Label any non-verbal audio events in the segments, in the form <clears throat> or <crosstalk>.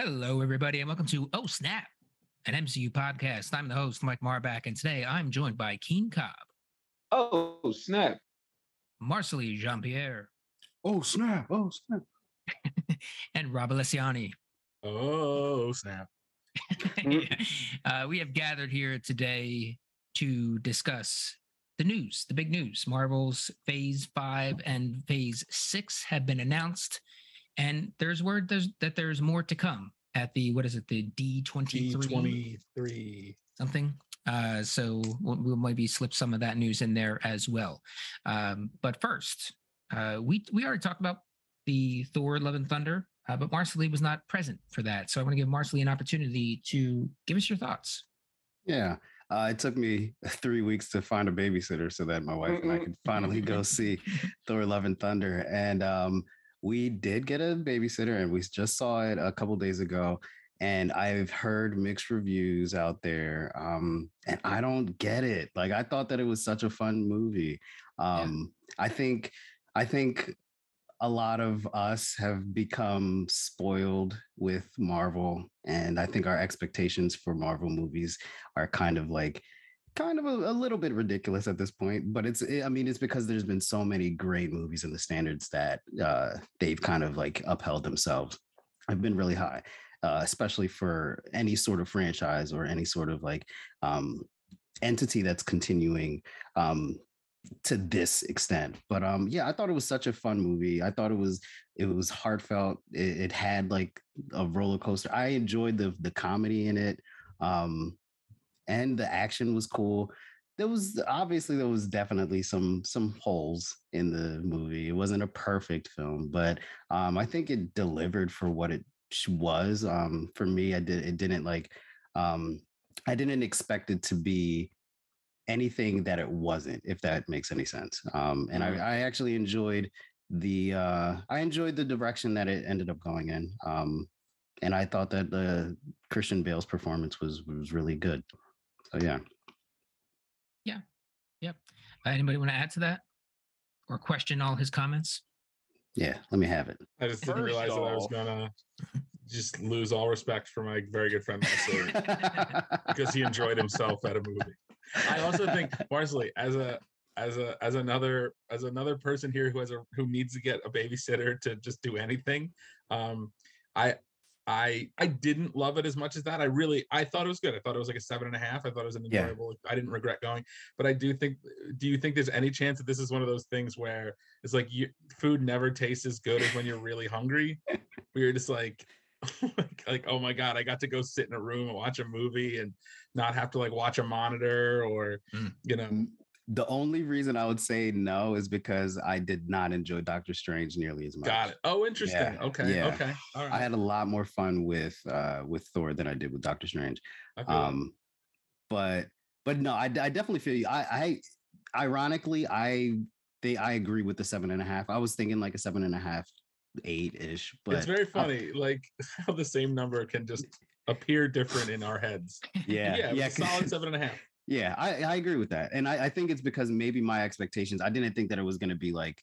Hello, everybody, and welcome to Oh Snap, an MCU podcast. I'm the host, Mike Marbach, and today I'm joined by Keane Cobb, Oh, snap. Marcely Jean Pierre, Oh snap! Oh snap! <laughs> and Rob Alessiani. Oh snap! <laughs> uh, we have gathered here today to discuss the news, the big news. Marvel's Phase 5 and Phase 6 have been announced, and there's word there's, that there's more to come at the, what is it, the D23? D23. something. Uh, so we'll, we'll maybe slip some of that news in there as well. Um, but first, uh, we we already talked about the Thor: Love and Thunder, uh, but Marcely was not present for that. So I want to give Marcely an opportunity to give us your thoughts. Yeah. Uh, it took me <laughs> three weeks to find a babysitter so that my wife and I could finally go <laughs> see Thor: Love and Thunder. And um, we did get a babysitter, and we just saw it a couple days ago. And I've heard mixed reviews out there, um, and I don't get it. Like I thought that it was such a fun movie. Um, I think, I think a lot of us have become spoiled with Marvel, and I think our expectations for Marvel movies are kind of like kind of a, a little bit ridiculous at this point. But it's I mean it's because there's been so many great movies and the standards that uh, they've kind of like upheld themselves I've been really high, uh, especially for any sort of franchise or any sort of like um, entity that's continuing um, to this extent. But um, yeah, I thought it was such a fun movie. I thought it was it was heartfelt. It, it had like a roller coaster. I enjoyed the the comedy in it, um, and the action was cool. There was obviously there was definitely some some holes in the movie. It wasn't a perfect film, but um, I think it delivered for what it was. Um, for me, I did it didn't like um, I didn't expect it to be anything that it wasn't, if that makes any sense. Um, and I, I actually enjoyed the uh, I enjoyed the direction that it ended up going in. Um, and I thought that the Christian Bale's performance was was really good. So yeah. Yeah. Yep. Uh, anybody want to add to that or question all his comments? Yeah, let me have it. I just didn't First realize that I was gonna just lose all respect for my very good friend Marcely <laughs> because he enjoyed himself at a movie. I also think Marcely, as a as a as another as another person here who has a who needs to get a babysitter to just do anything, um, I I I didn't love it as much as that. I really I thought it was good. I thought it was like a seven and a half. I thought it was an Yeah. enjoyable. I didn't regret going. But I do think. Do you think there's any chance that this is one of those things where it's like you food never tastes as good as when you're really hungry? we you're just like. <laughs> like, like oh my god i got to go sit in a room and watch a movie and not have to like watch a monitor or Mm. you know The only reason I would say no is because I did not enjoy Doctor Strange nearly as much. got it oh interesting Yeah, okay yeah. okay all right I had a lot more fun with uh with Thor than I did with Doctor Strange. I. Um but but no, I, I definitely feel you. I I ironically I they I agree with the seven and a half. I was thinking like a seven and a half, eight ish. But it's very funny like <laughs> how the same number can just appear different in our heads yeah, yeah, yeah, solid <laughs> seven and a half Yeah, I, I agree with that. And I, I think it's because maybe my expectations, I didn't think that it was going to be like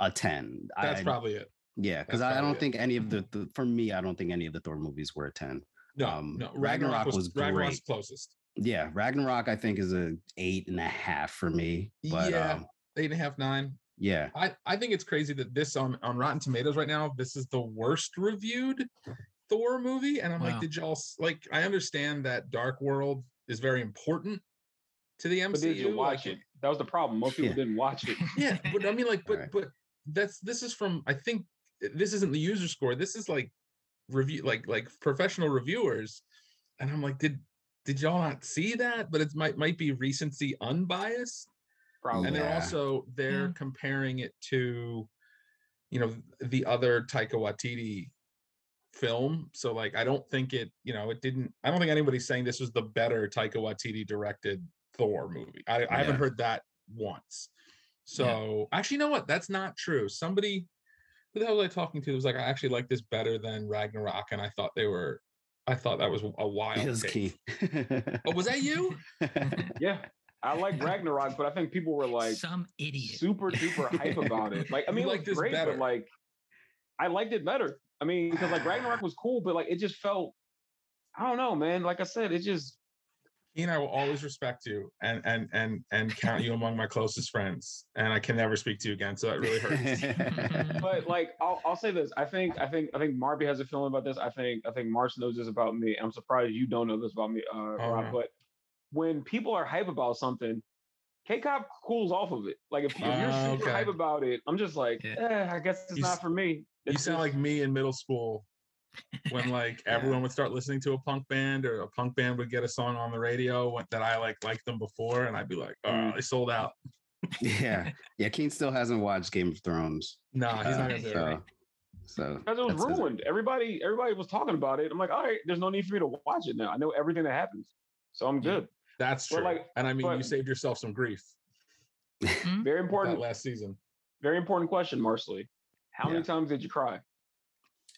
a 10. that's I, probably it yeah, because I, I don't probably think any of the, the, for me, I don't think any of the Thor movies were a 10. no Um, no Ragnarok ragnarok was, was ragnarok's closest Yeah, Ragnarok, I think is a eight and a half for me. But Yeah. um, eight and a half nine yeah, I, I think it's crazy that this on, on Rotten Tomatoes right now, this is the worst reviewed Thor movie. And I'm Wow. like, did y'all like I understand that Dark World is very important to the MCU. But did you like, watch it? That was the problem. Most people Yeah. didn't watch it. <laughs> Yeah, but I mean, like, but Right. but that's this is from I think uh, this isn't the user score. This is like review like like professional reviewers. And I'm like, did did y'all not see that? But it might might be recency unbiased Probably. and they're Yeah. also they're Yeah. comparing it to you know the other Taika Waititi film so like I don't think it you know it didn't I don't think anybody's saying this was the better Taika Waititi directed Thor movie I, I haven't heard that once so actually you know what that's not true somebody who the hell was I talking to It was like I actually like this better than Ragnarok and I thought they were I thought that was a <laughs> wild was key. oh was that you <laughs> yeah, I like Ragnarok, but I think people were like Some idiot. super duper hype about it. Like, I mean, like this great, better. but like, I liked it better. I mean, because like Ragnarok was cool, but like it just felt, I don't know, man. Like I said, it just Keane, I will always respect you and and and and count you among my closest friends, and I can never speak to you again. So that really hurts. <laughs> but like I'll, I'll say this i think i think i think marby has a feeling about this i think i think march knows this about me i'm surprised you don't know this about me uh Rob, no. but when people are hype about something k-cop cools off of it like if, if you're Oh, super okay. hype about it i'm just like Yeah. eh, i guess it's You not s- for me you sound like me in middle school when like <laughs> Yeah. everyone would start listening to a punk band or a punk band would get a song on the radio that I like liked them before, and I'd be like, oh, Mm. they sold out. <laughs> yeah, yeah. Keane still hasn't watched Game of Thrones, No, he's uh, not gonna do it. so so because it was that's his- ruined everybody everybody was talking about it i'm like all right there's no need for me to watch it now i know everything that happens so i'm Yeah. good That's But, true. like, and I mean, you saved yourself some grief <laughs> very important last season. very important question marsley how many times did you cry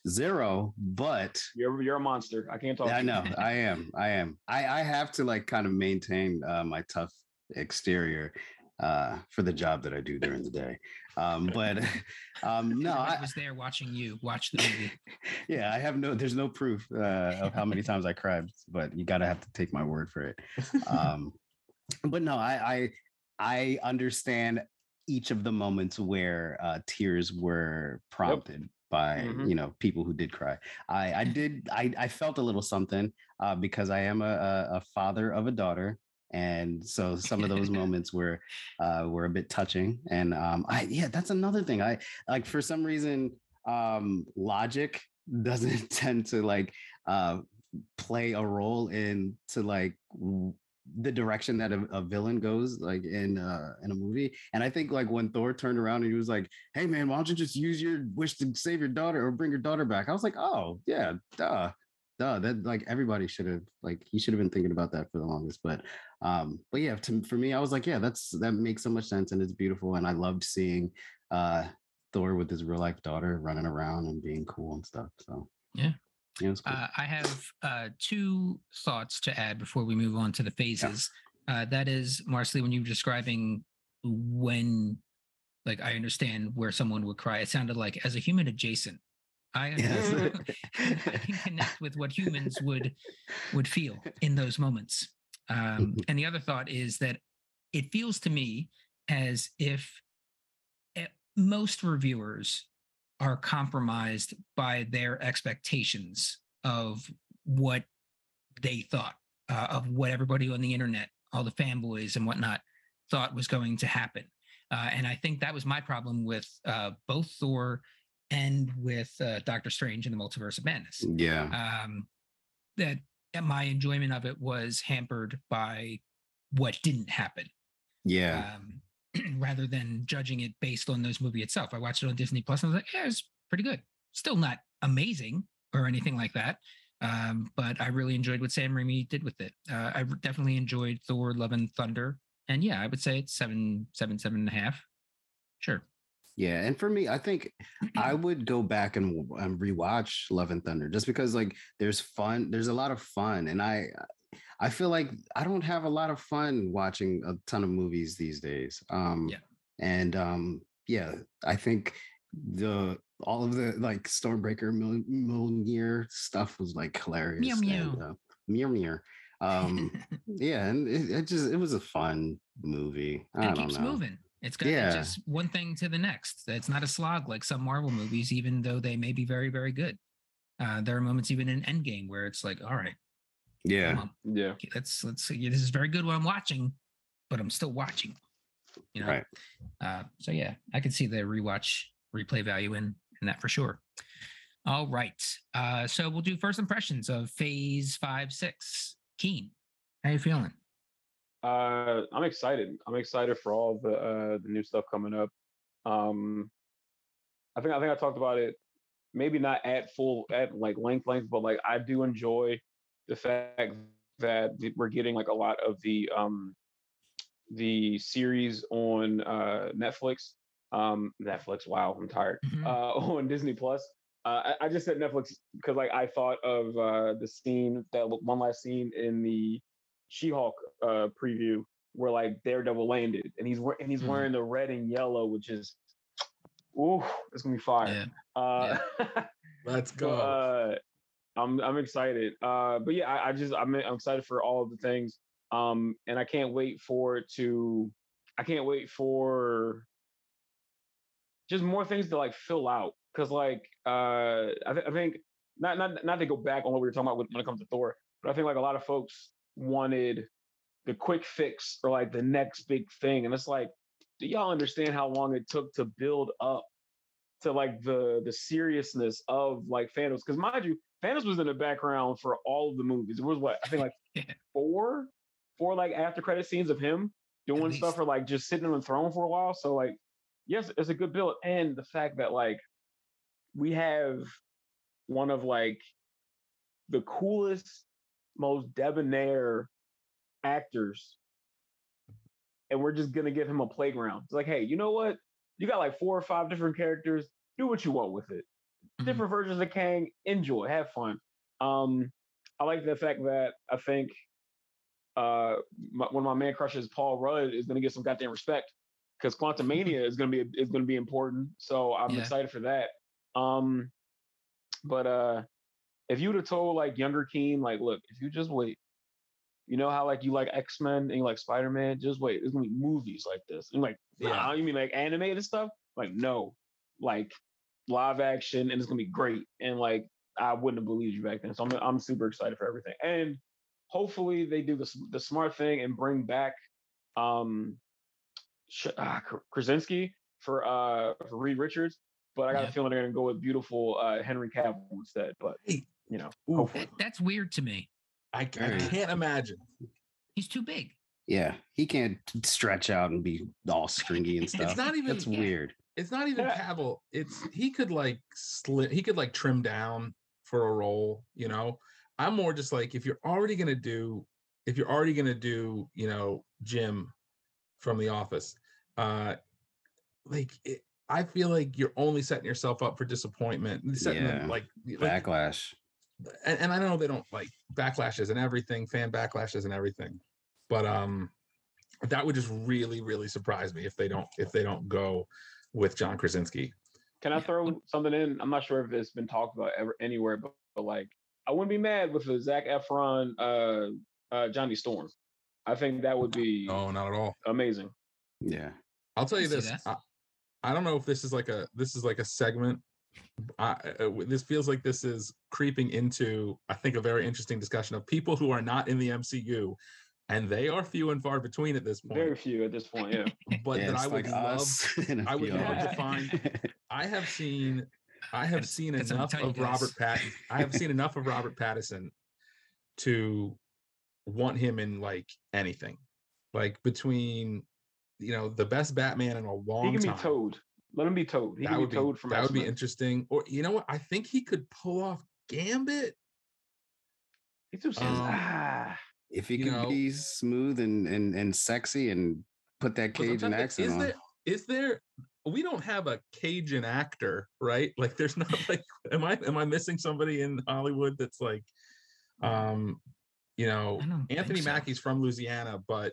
zero, but you're you're a monster i can't talk I to you. know. I am. I am. I, I have to like kind of maintain uh, my tough exterior uh, for the job that I do during the day. Um, but <laughs> um, no, I I, was there watching you watch the movie. <laughs> yeah, I have no. There's no proof uh, of how many <laughs> times I cried, but you gotta have to take my word for it. Um, but no, I, I I understand each of the moments where uh, tears were prompted by Mhm. you know people who did cry. I I did I I felt a little something uh, because I am a, a a father of a daughter. And so some of those <laughs> moments were uh, were a bit touching, and um, I yeah, that's another thing. I like for some reason um, logic <laughs> doesn't tend to like uh, play a role in to like w- the direction that a, a villain goes like in uh in a movie. And i think like when thor turned around and he was like hey man why don't you just use your wish to save your daughter or bring your daughter back? I was like oh yeah duh duh that like everybody should have like he should have been thinking about that for the longest. But um but yeah to, for me i was like yeah that's that makes so much sense and it's beautiful. And i loved seeing uh thor with his real life daughter running around and being cool and stuff so. Yeah. Yeah cool. Uh, I have uh, two thoughts to add before we move on to the phases. Uh, that is, Marcely, when you were describing when, like, I understand where someone would cry, it sounded like as a human adjacent. I, Yes. <laughs> <laughs> I can connect with what humans would would feel in those moments. Um, and the other thought is that it feels to me as if eh, most reviewers are compromised by their expectations of what they thought, uh, of what everybody on the internet, all the fanboys and whatnot, thought was going to happen. Uh, and I think that was my problem with uh, both Thor and with uh, Doctor Strange in the Multiverse of Madness. yeah Um, that that my enjoyment of it was hampered by what didn't happen yeah um, <clears throat> rather than judging it based on those movie itself. I watched it on Disney Plus and I was like, yeah, it's pretty good. Still not amazing or anything like that. Um, but I really enjoyed what Sam Raimi did with it. Uh, I definitely enjoyed Thor: Love and Thunder, and yeah, I would say it's seven, seven, seven and a half. Sure. Yeah, and for me, I think I <clears throat> would go back and, and rewatch Love and Thunder just because like there's fun, there's a lot of fun, and I I feel like I don't have a lot of fun watching a ton of movies these days. Um, Yeah. and um, yeah, I think the all of the like Stormbreaker Mjolnir stuff was like hilarious. Meow, and, uh, meow meow. Um, <laughs> yeah, and it, it just it was a fun movie. I and it don't keeps know. moving. It's got Yeah. just one thing to the next. It's not a slog like some Marvel movies, even though they may be very, very good. Uh, there are moments even in Endgame where it's like, all right, Yeah, come Yeah. okay, let's let's see. This is very good what I'm watching, but I'm still watching. You know. Right. Uh, so yeah, I can see the rewatch replay value in in that for sure. All right. Uh, so we'll do first impressions of Phase Five Six. Keane, how you feeling? Uh, I'm excited. I'm excited for all the uh, the new stuff coming up. Um, I think I think I talked about it, maybe not at full at like length length, but like I do enjoy the fact that we're getting like a lot of the um the series on uh Netflix. Um, Netflix. Wow, I'm tired. Mhm. Uh, <laughs> on Disney Plus. Uh, I, I just said Netflix because like I thought of uh the scene that one last scene in the She-Hulk uh, preview where like Daredevil landed and he's and he's Mhm. wearing the red and yellow, which is ooh, it's gonna be fire. Yeah. Uh, <laughs> Let's go. uh, I'm I'm excited. Uh, but yeah, I, I just I'm I'm excited for all of the things. Um, and I can't wait for it to. I can't wait for just more things to like fill out because like uh I, th- I think not not not to go back on what we were talking about when it comes to Thor, but I think like a lot of folks wanted the quick fix or like the next big thing, and it's like, do y'all understand how long it took to build up to like the the seriousness of like Thanos? Because mind you, Thanos was in the background for all of the movies. It was what I think like <laughs> Yeah. four, four like after credit scenes of him doing stuff or like just sitting on the throne for a while. So like, yes, it's a good build, and the fact that like we have one of like the coolest, most debonair actors, and we're just gonna give him a playground. It's like, hey, you know what? You got like four or five different characters. Do what you want with it. Mhm. Different versions of Kang. Enjoy. Have fun. Um, I like the fact that I think uh my, one of my man crushes, Paul Rudd, is gonna get some goddamn respect because Quantum <laughs> Mania is gonna be is gonna be important. So I'm Yeah. excited for that. Um, but uh, if you would have told like younger Keane, like, look, if you just wait, you know how like you like X Men and you like Spider Man, just wait. There's gonna be movies like this. And like, Yeah. nah, you mean like animated stuff? Like, no, like live action, and it's gonna be great. And like, I wouldn't have believed you back then. So I'm I'm super excited for everything. And hopefully they do the the smart thing and bring back um Sh- uh, Krasinski for uh for Reed Richards. But I got Yeah. a feeling they're gonna go with beautiful uh Henry Cavill instead. But you know, Ooh. That, that's weird to me. I, I can't imagine. He's too big. Yeah, he can't stretch out and be all stringy and <laughs> stuff. It's not even. That's weird. It's not even Yeah. Cavill. It's he could like slit. He could like trim down for a role. You know, I'm more just like if you're already gonna do, if you're already gonna do, you know, Jim from The Office, uh, like it, I feel like you're only setting yourself up for disappointment. Setting them, like, like Backlash. and, and I know they don't like backlashes and everything, fan backlashes and everything, but um, that would just really, really surprise me if they don't if they don't go with John Krasinski. Can I throw something in? I'm not sure if it's been talked about ever anywhere, but, but like I wouldn't be mad with a Zac Efron uh uh Johnny Storm. I think that would be No, not at all. amazing. Yeah. I'll tell you this. I, I don't know if this is like a this is like a segment. I, uh, this feels like this is creeping into I think a very interesting discussion of people who are not in the MCU, and they are few and far between at this point. Very few at this point, yeah. <laughs> but yeah, that I would like love. us <laughs> and a I would few love to find <laughs> I have seen I have seen that's enough of Robert guys. Pattinson. I have seen enough of Robert Pattinson to want him in like anything. Like between you know the best Batman in a long He can be time. Toad. Let him be Toad. He that can would be be Toad from that would be interesting. Or you know what? I think he could pull off Gambit. He's too. Um, ah, If he you could know- be smooth and, and and sexy and put that But I'm Cajun trying to accent is on. there is there we don't have a Cajun actor, right? <laughs> Like there's not <laughs> like am I am I missing somebody in Hollywood that's like um you know I don't think Anthony so. Mackie's from Louisiana, but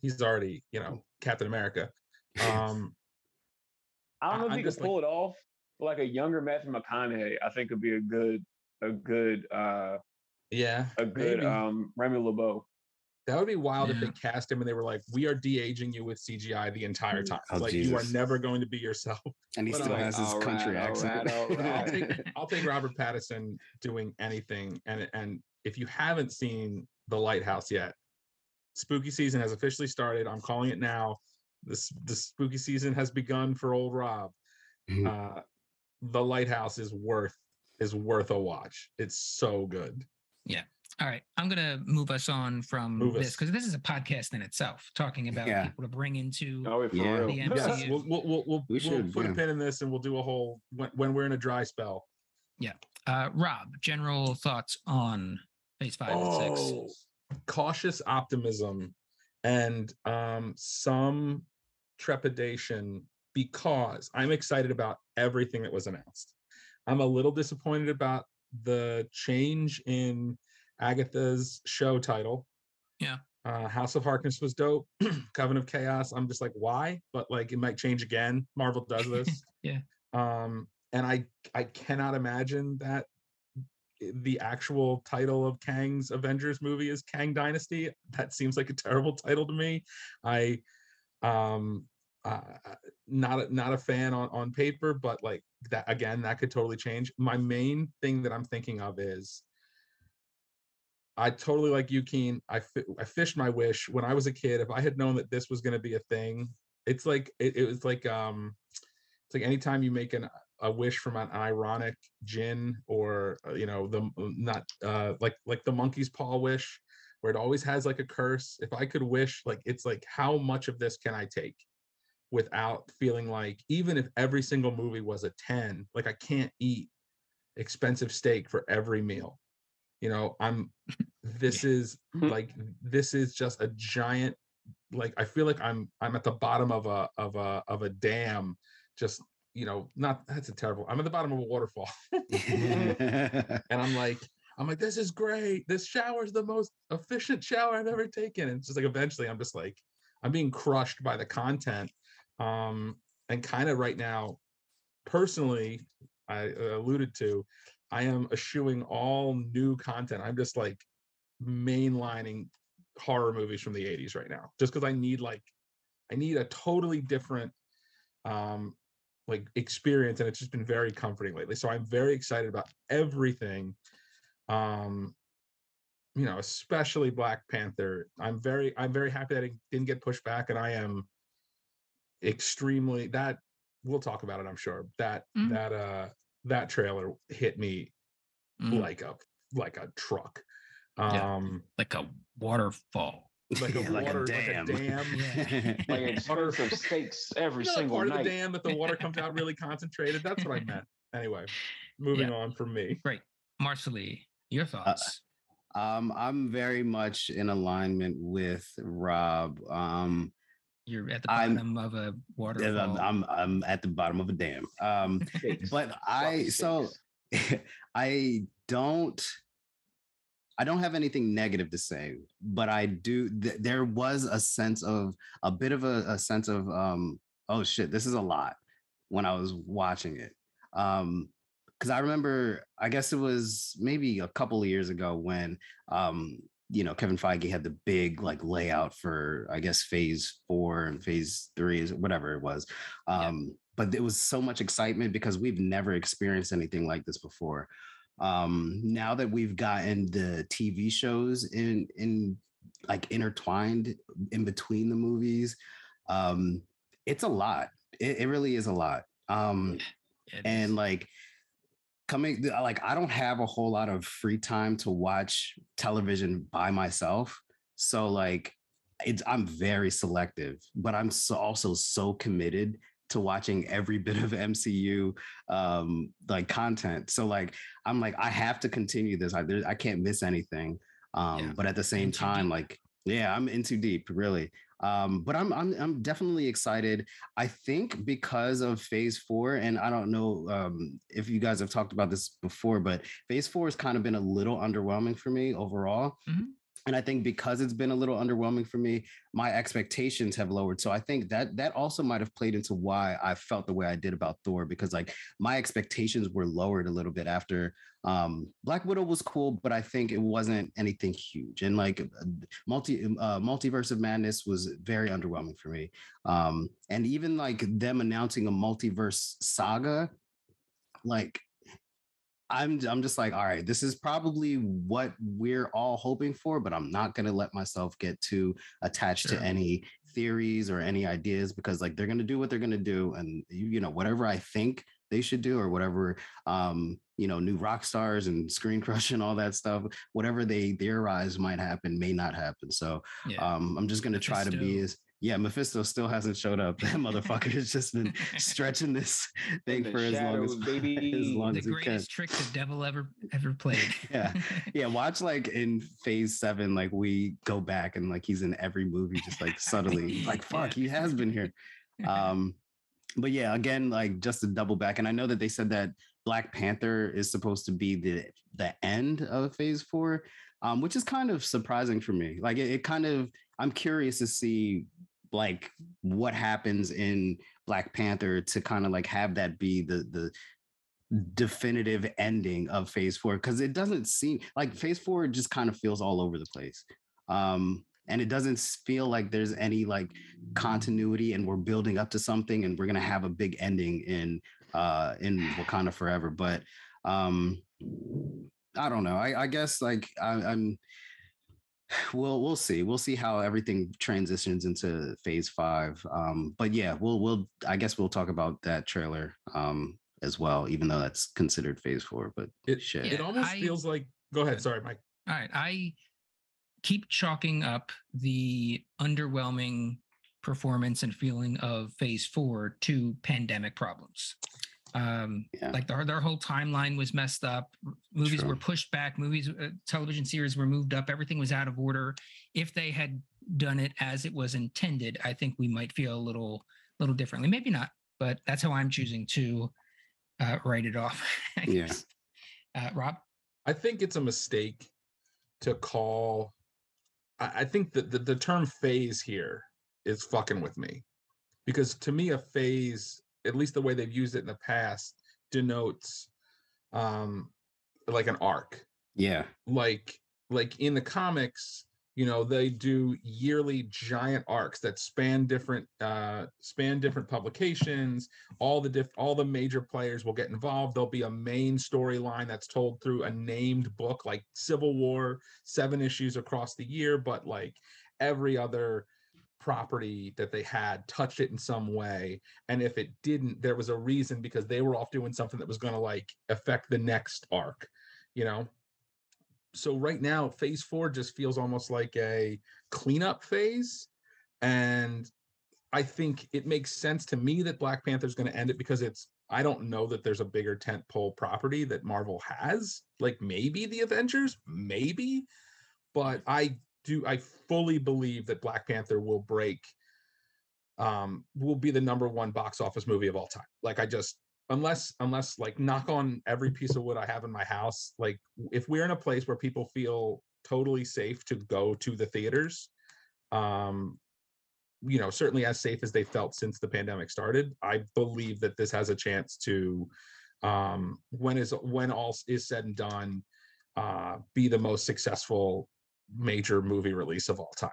he's already, you know, Captain America. <laughs> Um I don't know I- if he I'm could just like- pull it off. But like a younger Matthew McConaughey, I think would be a good, a good, uh yeah, a good maybe. um Remy LeBeau. that would be wild if they cast him and they were like, We are de-aging you with CGI the entire time. Oh, like you are never going to be yourself. and he but, still uh, has his country right, accent. right, all <laughs> I'll take I'll take Robert Pattinson doing anything. And and if you haven't seen The Lighthouse yet, spooky season has officially started. I'm calling it now. This the spooky season has begun for old Rob. Mhm. Uh, the Lighthouse is worth is worth a watch. It's so good. All right, I'm gonna move us on from Move this because this is a podcast in itself, talking about Yeah. people to bring into. Oh, Yeah. The Yes, MCU. we'll we'll we'll, we'll, We we'll should, put yeah. a pin in this and we'll do a whole when, when we're in a dry spell. Yeah. Uh, Rob, general thoughts on Phase Five and Six. Oh, cautious optimism and um, some trepidation because I'm excited about everything that was announced. I'm a little disappointed about the change in Agatha's show title. Yeah. Uh, House of Harkness was dope. <clears throat> Coven of Chaos. I'm just like, why? But like, it might change again. Marvel does <laughs> this. Yeah. Um, and I I cannot imagine that the actual title of Kang's Avengers movie is Kang Dynasty. That seems like a terrible <laughs> title to me. I um uh, not a, not a fan on on paper, but like that again, that could totally change. My main thing that I'm thinking of is I totally like you, Keane. I I fished my wish when I was a kid. If I had known that this was going to be a thing, it's like it, it was like um, it's like anytime you make an a wish from an ironic gin or uh, you know the not uh like like the monkey's paw wish where it always has like a curse if i could wish like it's like how much of this can i take without feeling like even if every single movie was a 10 like i can't eat expensive steak for every meal. You know i'm this is mm-hmm. like this is just a giant like i feel like i'm i'm at the bottom of a of a of a dam just you know not that's a terrible i'm at the bottom of a waterfall. <laughs> <laughs> And i'm like i'm like this is great. This shower is the most efficient shower i've ever taken. And it's just like eventually i'm just like i'm being crushed by the content um and kind of right now personally i alluded to i am eschewing all new content. I'm just like mainlining horror movies from the 80s right now just because i need like i need a totally different um like experience and it's just been very comforting lately. So i'm very excited about everything um you know especially black panther. I'm very i'm very happy that it didn't get pushed back and i am extremely that we'll talk about it i'm sure that mm. that uh that trailer hit me mm. like a like a truck um yeah, like a waterfall like a <laughs> yeah, water, like a dam, <laughs> <laughs> like, a dam. Yeah. like expensive steaks every you know, single part night. of the dam that the water comes out really concentrated. That's what I meant. Anyway, moving yeah. on from me. Great, Marcely, your uh, thoughts. Uh, um, I'm very much in alignment with Rob. Um, you're at the bottom I'm, of a waterfall. I'm, I'm, I'm at the bottom of a dam. Um, <laughs> but I so <laughs> I don't I don't have anything negative to say, but I do. Th- there was a sense of a bit of a, a, sense of, um, oh shit, this is a lot when I was watching it. Um, because I remember, I guess it was maybe a couple of years ago when, um, you know, Kevin Feige had the big like layout for, I guess, phase four and phase three, is whatever it was. Um, yeah. But there was so much excitement because we've never experienced anything like this before um now that we've gotten the tv shows in in like intertwined in between the movies um it's a lot it, it really is a lot um and like coming like i don't have a whole lot of free time to watch television by myself so like it's i'm very selective but i'm so also so committed to watching every <laughs> bit of MCU um, like content. So like I'm like I have to continue this. I I can't miss anything. Um, yeah. But at the same time, deep. like yeah, I'm in too deep, really. Um, but I'm, I'm I'm definitely excited. I think because of Phase Four, and I don't know um, if you guys have talked about this before, but Phase Four has kind of been a little underwhelming for me overall. Mm-hmm and i think because it's been a little underwhelming for me my expectations have lowered. So i think that that also might have played into why i felt the way i did about thor because like my expectations were lowered a little bit after um black widow was cool but i think it wasn't anything huge. And like multi uh, multiverse of madness was very underwhelming for me. Um and even like them announcing a multiverse saga like I'm I'm just like, all right, this is probably what we're all hoping for, but I'm not gonna let myself get too attached sure. to any theories or any ideas because like they're gonna do what they're gonna do, and you, you know whatever I think they should do or whatever um you know New Rockstars and ScreenCrush and all that stuff whatever they theorize might happen may not happen so yeah. um i'm just going to try to be as yeah, Mephisto still hasn't showed up. <laughs> That motherfucker has just been stretching this <laughs> thing for as long as, baby. <laughs> as long the as greatest trick the devil ever ever played. yeah, yeah. Watch like in Phase Seven, like we go back and like he's in every movie, just like subtly, like fuck, yeah. he has been here. Um, but yeah, again, like just to double back, and I know that they said that Black Panther is supposed to be the the end of Phase Four, um, which is kind of surprising for me. Like it, it kind of, I'm curious to see like what happens in Black Panther to kind of like have that be the the definitive ending of phase four? Because it doesn't seem like phase four just kind of feels all over the place. Um and it doesn't feel like there's any like continuity and we're building up to something and we're gonna have a big ending in uh in wakanda forever. But um i don't know. I, I guess like I, i'm we'll we'll see we'll see how everything transitions into phase five um but yeah we'll we'll i guess we'll talk about that trailer um as well, even though that's considered phase four. But it, shit. it almost I- feels like. Go ahead. Sorry, Mike. All right. I keep chalking up the underwhelming performance and feeling of phase four to pandemic problems. Um, Yeah. like their, their whole timeline was messed up. R- Movies were pushed back. Movies, uh, television series were moved up. Everything was out of order. If they had done it as it was intended, I think we might feel a little, little differently. Maybe not, but that's how I'm choosing to uh, write it off. <laughs> I Yeah. Uh, Rob. I think it's a mistake to call. I, I think that the, the term phase here is fucking with me because to me, a phase, at least the way they've used it in the past, denotes um like an arc. Yeah. Like like in the comics, you know, they do yearly giant arcs that span different uh span different publications all the diff all the major players will get involved there'll be a main storyline that's told through a named book like civil war seven issues across the year but like every other property that they had touched it in some way and if it didn't there was a reason because they were off doing something that was going to like affect the next arc you know so right now phase four just feels almost like a cleanup phase and I think it makes sense to me that Black Panther is going to end it because it's I don't know that there's a bigger tent pole property that Marvel has. Like maybe the Avengers, maybe, but I do I fully believe that Black Panther will break um will be the number one box office movie of all time. Like I just unless unless like knock on every piece of wood I have in my house, like if we're in a place where people feel totally safe to go to the theaters, um you know certainly as safe as they felt since the pandemic started i believe that this has a chance to um when is when all is said and done uh be the most successful major movie release of all time.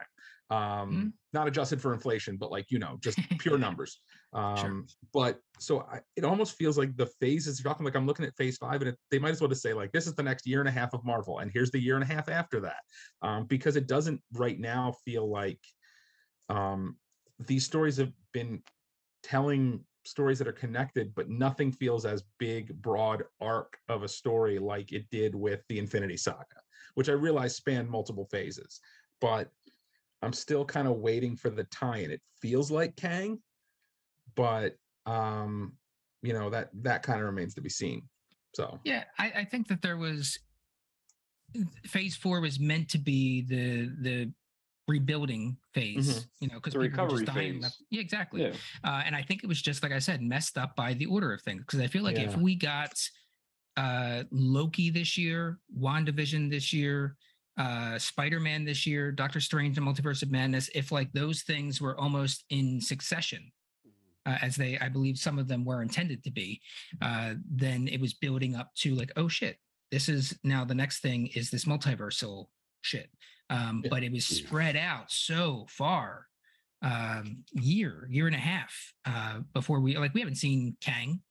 Um not adjusted for inflation but like you know just <laughs> pure numbers. Um but so I, it almost feels like the phases you're talking like i'm looking at phase five and it, they might as well just say like this is the next year and a half of marvel and here's the year and a half after that. Um because it doesn't right now feel like um, these stories have been telling stories that are connected, but nothing feels as big, broad arc of a story like it did with the Infinity Saga, which I realize spanned multiple phases. But I'm still kind of waiting for the tie-in. It feels like Kang, but um, you know that that kind of remains to be seen. So Yeah, I, I think that there was phase four was meant to be the the rebuilding phase, Mhm. you know, because The people were just dying. phase. Yeah, exactly. Yeah. Uh, and I think it was just like I said, messed up by the order of things. Because I feel like if we got uh, Loki this year, WandaVision this year, uh, Spider Man this year, Doctor Strange and Multiverse of Madness, if like those things were almost in succession, uh, as they, I believe some of them were intended to be, uh, then it was building up to like, oh shit, this is now the next thing is this multiversal shit. Um, Yeah. But it was spread out so far, um, year, year and a half uh, before we like we haven't seen Kang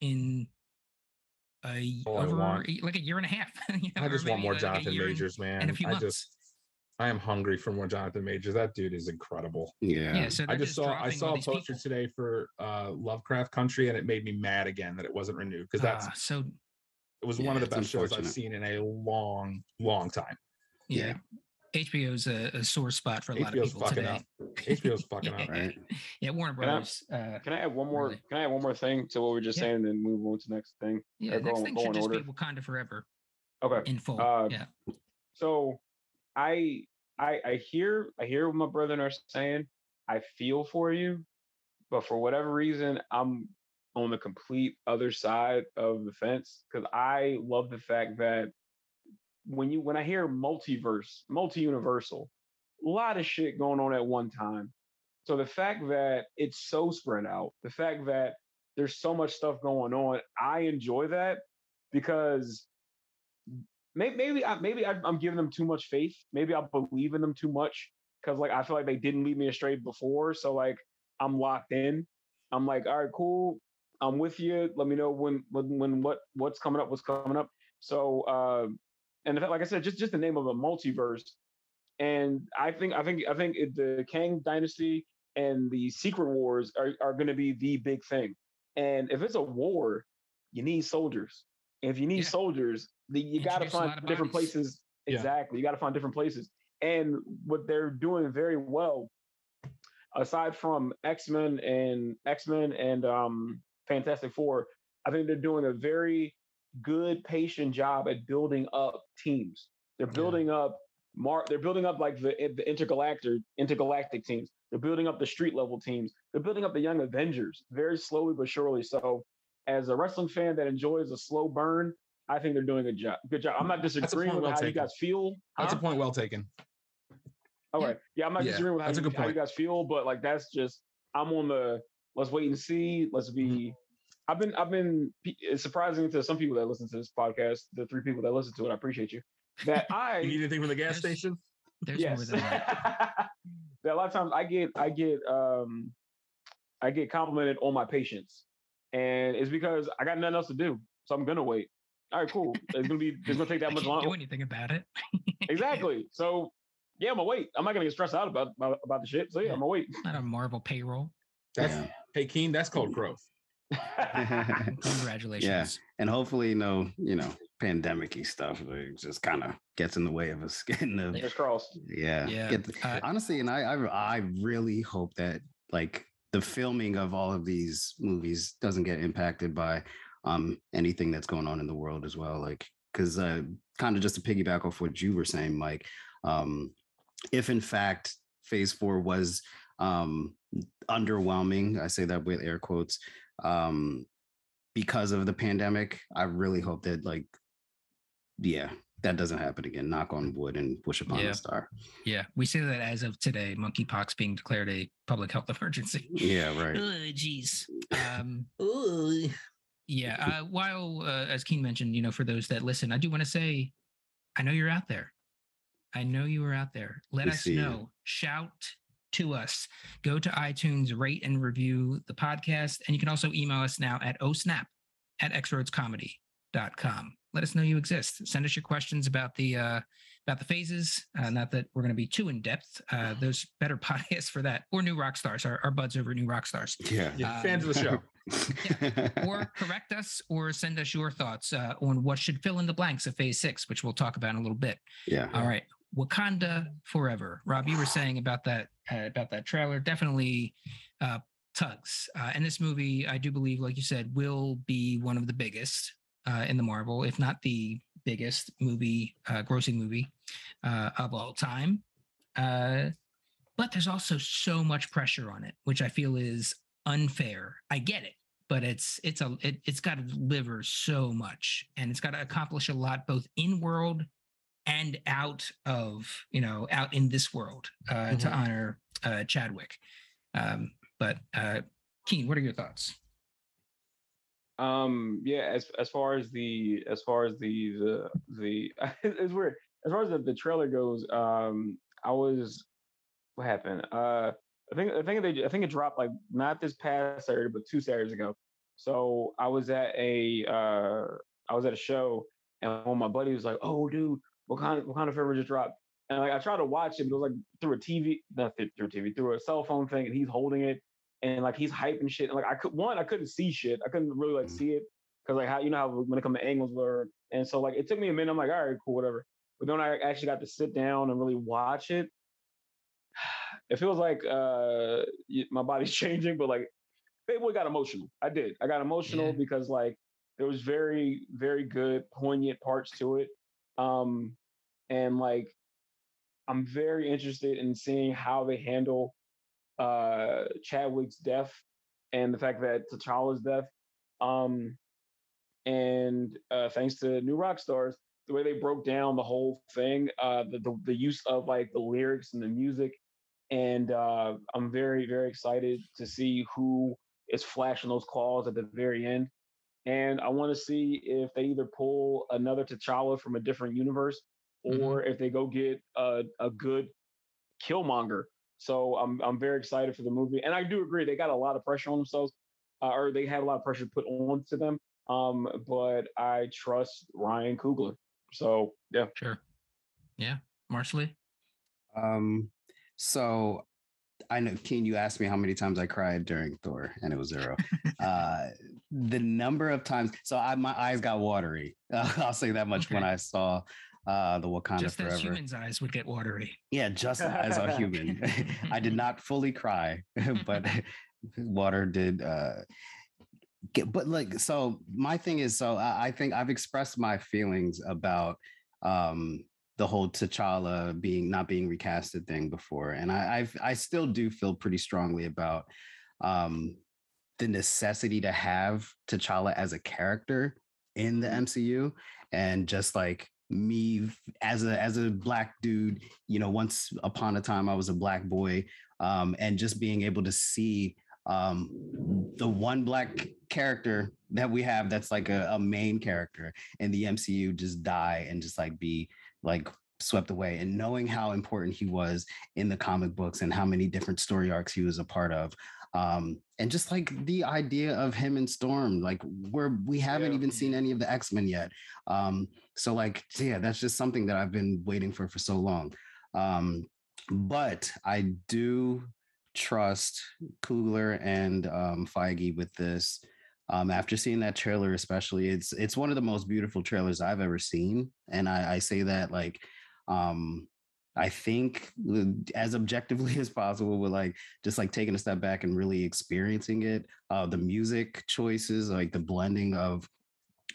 in a All I over want- a- like a year and a half. <laughs> you know, I just want more like Jonathan year and- Majors, man. and a few I months. just I am hungry for more Jonathan Majors. That dude is incredible. Yeah. yeah, so I they're just saw I saw a poster people. today for uh Lovecraft Country and it made me mad again that it wasn't renewed because that's Ah, so it was one of the best shows I've seen in a long, long time. yeah. HBO's a, a sore spot for a lot of HBO's people fucking today. up. HBO's fucking up. Right. <laughs> Yeah, Warner Can I- Brothers. Uh, Can I add one more? Really? Can I add one more thing to what we were just Yeah. saying, and then move on to the next thing? yeah, next go- thing go should in just be. Wakanda Forever Okay. in full. Uh, yeah. So I I I hear I hear what my brother and are saying. I feel for you, but for whatever reason, I'm on the complete other side of the fence because I love the fact that when you when I hear multiverse, multi-universal, a lot of shit going on at one time. So the fact that it's so spread out, the fact that there's so much stuff going on. I enjoy that because maybe maybe I, maybe I'm giving them too much faith. Maybe I believe in them too much because like I feel like they didn't lead me astray before. So like I'm locked in. I'm like, all right, cool. I'm with you. Let me know when when when what what's coming up. What's coming up. So uh, and in fact, like I said, just just the name of a multiverse. And I think I think I think it, the Kang Dynasty and the Secret Wars are are going to be the big thing. And if it's a war, you need soldiers. And if you need Yeah. soldiers, the, you got to Introduce a lot find different bodies. places. Yeah. Exactly, you got to find different places. And what they're doing very well, aside from X Men and X Men and um, Fantastic Four, I think they're doing a very good, patient job at building up teams. They're Yeah. building up Mar- they're building up like the the intergalactic intergalactic teams. They're building up the street level teams. They're building up the young Avengers very slowly but surely. So, as a wrestling fan that enjoys a slow burn, I think they're doing a job. Good job. I'm not disagreeing with well how you guys feel. That's a point well taken. All right. Yeah, I'm not Yeah, disagreeing with how, that's a you, how you guys feel, but like that's just I'm on the let's wait and see. Let's mm-hmm. be. Mm-hmm. I've been I've been it's surprising to some people that listen to this podcast. The three people that listen to it, I appreciate you. That I You need anything from the gas There's- station? There's yes. more than that. <laughs> that a lot of times I get I get um I get complimented on my patience, and it's because I got nothing else to do, so I'm gonna wait. All right, cool. It's gonna be it's gonna take <laughs> that I much can't do longer. anything about it. Exactly. So yeah, I'm gonna wait. I'm not gonna get stressed out about about, about the shit. So yeah, Yeah. I'm gonna wait. Not a Marvel payroll. That's Yeah. hey Keane, that's called growth. <laughs> Congratulations. Yeah. and hopefully no you know pandemic-y stuff like, just kind of gets in the way of us <laughs> getting the Fingers crossed. yeah, Yeah, get the- uh, honestly and I, I i really hope that like the filming of all of these movies doesn't get impacted by um anything that's going on in the world as well like because uh kind of just to piggyback off what you were saying mike um if in fact phase four was um underwhelming i say that with air quotes um because of the pandemic i really hope that like yeah that doesn't happen again knock on wood and wish upon Yeah. a star Yeah, we say that as of today, monkeypox being declared a public health emergency. yeah <laughs> right Oh, jeez. Um, <laughs> yeah. Uh, while, uh, as Keane mentioned, you know, for those that listen, I do want to say, I know you're out there. I know you are out there. Let We us see you. know. Shout to us. Go to iTunes, rate and review the podcast. And you can also email us now at osnap at xroadscomedy.com. Let us know you exist. Send us your questions about the uh, about the phases. Uh, not that we're going to be too in depth. Uh, <laughs> there's better podcasts for that. Or New Rockstars. Our, our buds over New Rockstars yeah Yeah, fans of the show. <laughs> or <laughs> correct us or send us your thoughts uh, on what should fill in the blanks of phase six, which we'll talk about in a little bit. yeah All right. Wakanda forever. Rob, you were saying about that uh, about that trailer. Definitely uh, tugs. Uh, and this movie, I do believe, like you said, will be one of the biggest uh, in the Marvel, if not the biggest movie, uh, grossing movie uh, of all time. Uh, but there's also so much pressure on it, which I feel is unfair. I get it, but it's it's a it, it's got to deliver so much, and it's got to accomplish a lot, both in world and out of you know out in this world uh, to Mhm. honor uh, Chadwick. Um, but uh, Keane, what are your thoughts? Um, yeah, as as far as the as far as the the the <laughs> it's weird. As far as the, the trailer goes, um, I was what happened? Uh, I think I think they I think it dropped like not this past Saturday, but two Saturdays ago. So I was at a uh I was at a show and one of my buddies was like, "Oh, dude, what kind of Wakanda Forever just dropped?" And like I tried to watch it, but it was like through a TV, not th- through a TV, through a cell phone thing, and he's holding it and like he's hyping shit. And like I could one, I couldn't see shit. I couldn't really like Mhm. see it because like how you know how when it comes to angles were, and so like it took me a minute. I'm like, all right, cool, whatever. But then I actually got to sit down and really watch it. <sighs> It feels like uh my body's <laughs> changing, but like Playboy got emotional. I did. I got emotional Yeah. because like there was very very good poignant parts to it. Um and like I'm very interested in seeing how they handle uh Chadwick's death and the fact that T'Challa's death. Um and uh thanks to New Rockstars, the way they broke down the whole thing, uh the the, the use of like the lyrics and the music. And uh I'm very, very excited to see who is flashing those claws at the very end. And I want to see if they either pull another T'Challa from a different universe Mhm. or if they go get a, a good Killmonger. So I'm I'm very excited for the movie, and I do agree they got a lot of pressure on themselves, uh, or they had a lot of pressure put on to them. Um, but I trust Ryan Coogler. So yeah, Sure. Yeah. Marcely? Um, so I know, Keane, you asked me how many times I cried during Thor, and it was zero. <laughs> uh, the number of times, so I my eyes got watery. <laughs> I'll say that much when I saw uh, the Wakanda Just Forever. as humans' eyes would get watery. Yeah, just as a human. <laughs> <laughs> I did not fully cry, <laughs> but water did uh get but like so my thing is so I, I think I've expressed my feelings about um the whole T'Challa being not being recasted thing before. And I I've, I still do feel pretty strongly about um the necessity to have T'Challa as a character in the MCU and just like me as a as a black dude you know once upon a time i was a black boy um and just being able to see um the one black character that we have that's like a, a main character in the mcu just die and just like be like swept away. And knowing how important he was in the comic books and how many different story arcs he was a part of um and just like the idea of him and storm like we're we haven't Yeah. even seen any of the x-men yet um so like yeah that's just something that i've been waiting for for so long um but i do trust Coogler and um feige with this um after seeing that trailer especially it's it's one of the most beautiful trailers i've ever seen and i i say that like um I think as objectively <laughs> as possible with like just like taking a step back and really experiencing it. Uh, the music choices, like the blending of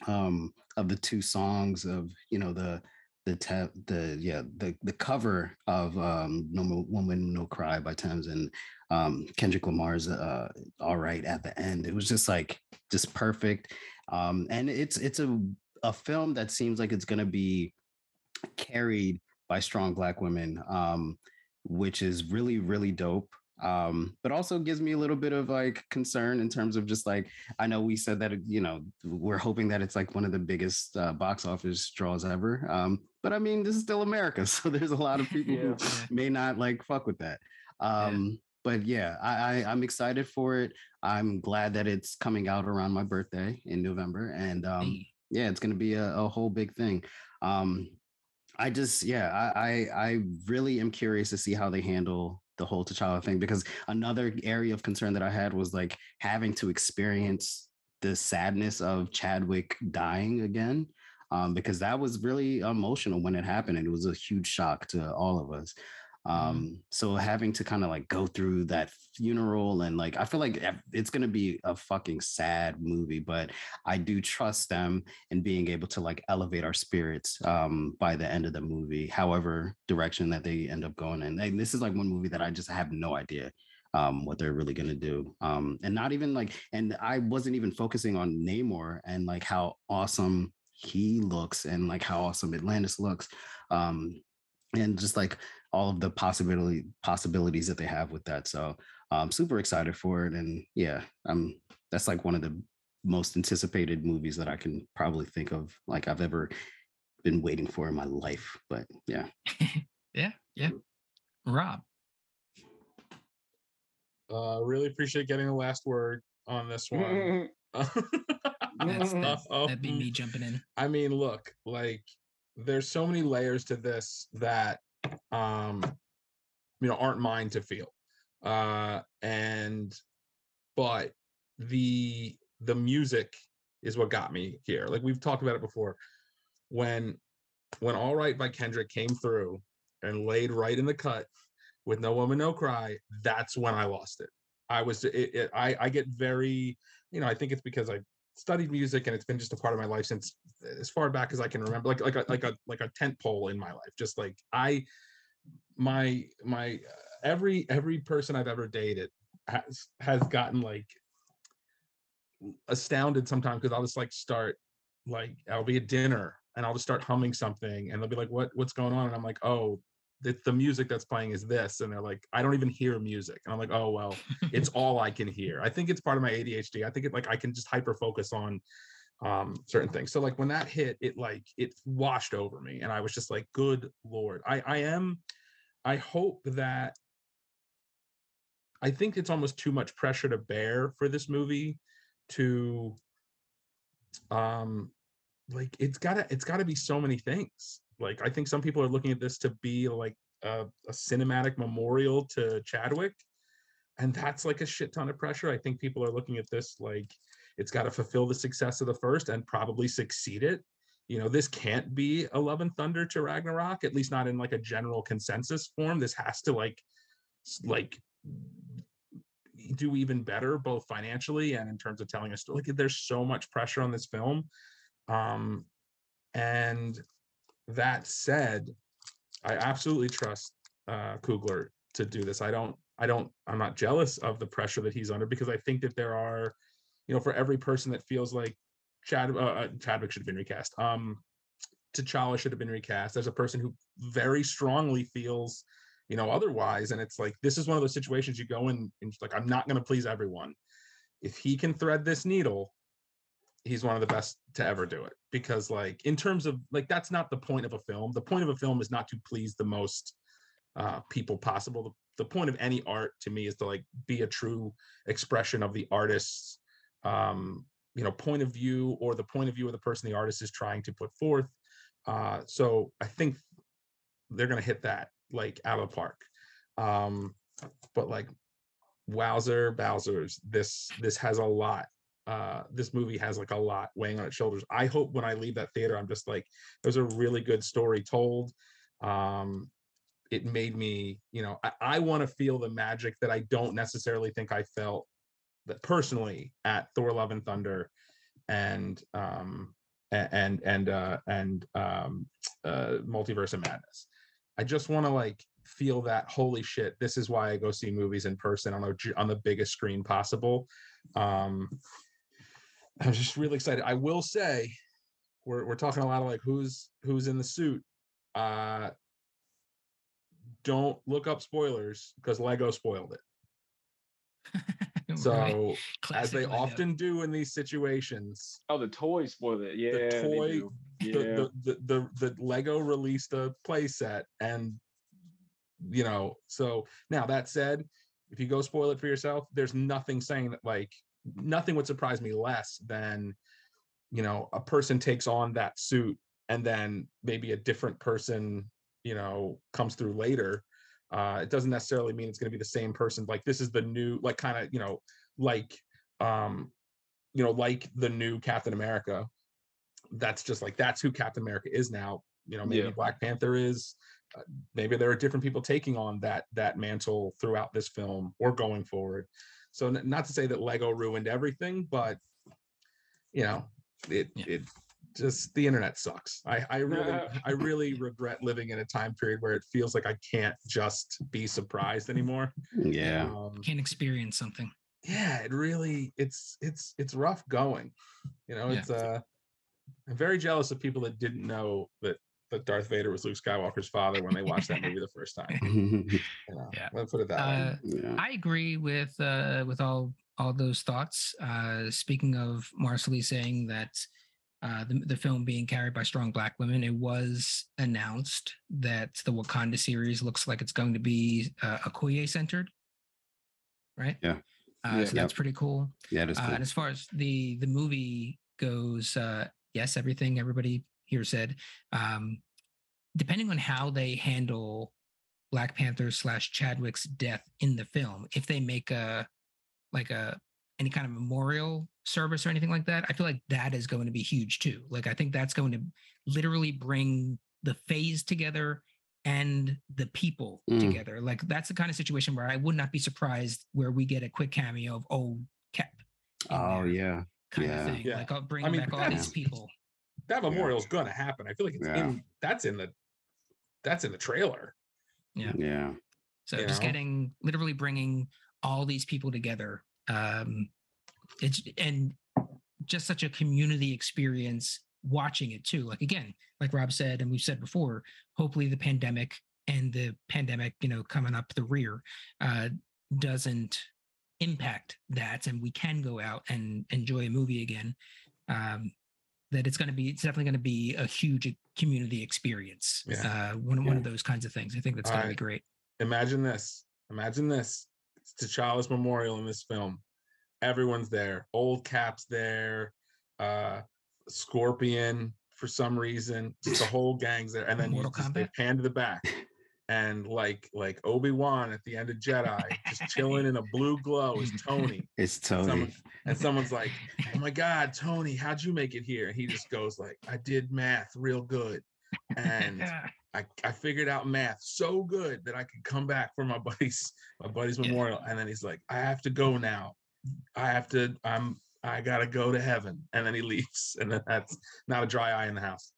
um of the two songs of you know the the te- the yeah the the cover of um No Mo- Woman No Cry by Tems and um Kendrick Lamar's uh All Right at the end. It was just like just perfect. Um and it's it's a a film that seems like it's gonna be carried by strong black women um which is really really dope um but also gives me a little bit of like concern in terms of just like i know we said that you know we're hoping that it's like one of the biggest uh, box office draws ever um but i mean this is still america <laughs> so there's a lot of <laughs> people Yeah. who may not like fuck with that um but yeah I, I i'm excited for it. I'm glad that it's coming out around my birthday in november and um yeah it's going to be a, a whole big thing um i just yeah I, I i really am curious to see how they handle the whole T'Challa thing because another area of concern that i had was like having to experience the sadness of chadwick dying again um because that was really emotional when it happened and it was a huge shock to all of us um so having to kind of like go through that funeral and like i feel like it's going to be a fucking sad movie but i do trust them in being able to like elevate our spirits um by the end of the movie however direction that they end up going in. And this is like one movie that i just have no idea um what they're really going to do um and not even like and i wasn't even focusing on namor and like how awesome he looks and like how awesome atlantis looks um and just like all of the possibility possibilities that they have with that. So I'm super excited for it. And yeah, um that's like one of the most anticipated movies that I can probably think of like I've ever been waiting for in my life. But yeah. <laughs> yeah. Yeah. Rob. Uh, really appreciate getting the last word on this one. That's, <laughs> <laughs> that, Um, that'd be me jumping in. I mean, look, like there's so many layers to this that um you know aren't mine to feel. Uh and but the the music is what got me here. Like we've talked about it before. When when All Right by Kendrick came through and laid right in the cut with No Woman No Cry, that's when I lost it. I was it, it I I get very, you know, I think it's because I studied music and it's been just a part of my life since as far back as I can remember, like like a like a like a tent pole in my life. Just like I, my my uh, every every person I've ever dated has has gotten like astounded sometimes because I'll just like start like I'll be at dinner and I'll just start humming something and they'll be like, "What what's going on?" And I'm like, "Oh, the, the music that's playing is this and they're like i don't even hear music and i'm like oh well <laughs> it's all i can hear i think it's part of my adhd i think it like i can just hyper focus on um certain things. So like when that hit it like it washed over me and i was just like good lord. I i am i hope that i think it's almost too much pressure to bear for this movie to um like it's gotta it's gotta be so many things. Like i think some people are looking at this to be like a, a cinematic memorial to chadwick and that's like a shit ton of pressure. I think people are looking at this like it's got to fulfill the success of the first and probably succeed it. You know this can't be a love and thunder to ragnarok at least not in like a general consensus form. This has to like like do even better both financially and in terms of telling a story. Like there's so much pressure on this film. Um and that said i absolutely trust uh Coogler to do this. I don't i don't i'm not jealous of the pressure that he's under because i think that there are you know for every person that feels like chad uh, chadwick should have been recast um T'Challa should have been recast. There's a person who very strongly feels you know otherwise and it's like this is one of those situations you go in and like i'm not going to please everyone. If he can thread this needle he's one of the best to ever do it because like in terms of like that's not the point of a film. The point of a film is not to please the most uh, people possible. The, the point of any art to me is to like be a true expression of the artist's um you know point of view or the point of view of the person the artist is trying to put forth uh so i think they're to hit that like out of the park. Um, but like Wowzer Bowser's, this this has a lot. Uh, this movie has like a lot weighing on its shoulders. I hope when I leave that theater, I'm just like, there's a really good story told. Um, it made me, you know, I, I want to feel the magic that I don't necessarily think I felt personally at Thor: Love and Thunder, and um, and and uh, and um, uh, Multiverse of Madness. I just want to like feel that holy shit this is why i go see movies in person on a on the biggest screen possible. Um i'm just really excited. I will say we're, we're talking a lot of like who's who's in the suit. Uh don't look up spoilers because lego spoiled it <laughs> so right. <laughs> as they Lego. often do in these situations oh the toy spoiled it yeah the toy yeah. the, the, the, the Lego released a play set and you know, so now that said, if you go spoil it for yourself, there's nothing saying that like nothing would surprise me less than you know, a person takes on that suit and then maybe a different person, you know, comes through later. Uh, it doesn't necessarily mean it's going to be the same person. Like this is the new, like kind of, you know, like, um, you know, like the new Captain America, that's just like that's who Captain America is now. You know, maybe yeah. Black Panther is. Uh, maybe there are different people taking on that that mantle throughout this film or going forward. So n- not to say that Lego ruined everything, but you know, it yeah. it just the internet sucks. I I really I really regret living in a time period where it feels like I can't just be surprised anymore. Yeah. Um, can't experience something. Yeah, it really it's it's it's rough going. You know, yeah. it's uh I'm very jealous of people that didn't know that that Darth Vader was Luke Skywalker's father when they watched that movie the first time. <laughs> <laughs> you know, yeah, let's put it that uh, way. Yeah. I agree with uh, with all all those thoughts. Uh, speaking of Marcely saying that uh, the, the film being carried by strong black women, it was announced that the Wakanda series looks like it's going to be uh, Okoye centered, right? Yeah. Uh, yeah. So that's pretty cool. Yeah, it is uh, cool. and as far as the the movie goes, uh, yes, everything everybody here said. Um, depending on how they handle Black Panther slash Chadwick's death in the film, if they make a like a any kind of memorial service or anything like that, I feel like that is going to be huge too. Like I think that's going to literally bring the phase together and the people mm. together. Like that's the kind of situation where I would not be surprised where we get a quick cameo of old Cap. Oh there. yeah kind yeah. of thing. Yeah. Like I'll bring I mean, back all these people. That memorial is going to happen. I feel like it's yeah. in that's in the that's in the trailer. Yeah. Yeah. So you just know? getting literally bringing all these people together. Um it's and just such a community experience watching it too. Like again, like Rob said, and we've said before, hopefully the pandemic and the pandemic, you know, coming up the rear, uh, doesn't impact that, and we can go out and enjoy a movie again. Um, that it's going to be, it's definitely going to be a huge community experience. Yeah. Uh, one, one of those kinds of things. I think that's going to be great. Imagine this. Imagine this. It's T'Challa's memorial in this film. Everyone's there. Old Cap's there. Uh, Scorpion for some reason. Just the whole gang's there. And then you Mortal just, they pan to the back. And like like Obi Wan at the end of Jedi, just chilling in a blue glow is Tony. <laughs> It's Tony. Someone- And someone's like, "Oh my God, Tony, how'd you make it here?" And he just goes like, "I did math real good, and <laughs> I, I figured out math so good that I could come back for my <laughs> buddy's my buddy's Yeah. memorial." And then he's like, "I have to go now. I have to. I'm. I gotta go to heaven." And then he <laughs> leaves, and then that's not a dry eye in the house.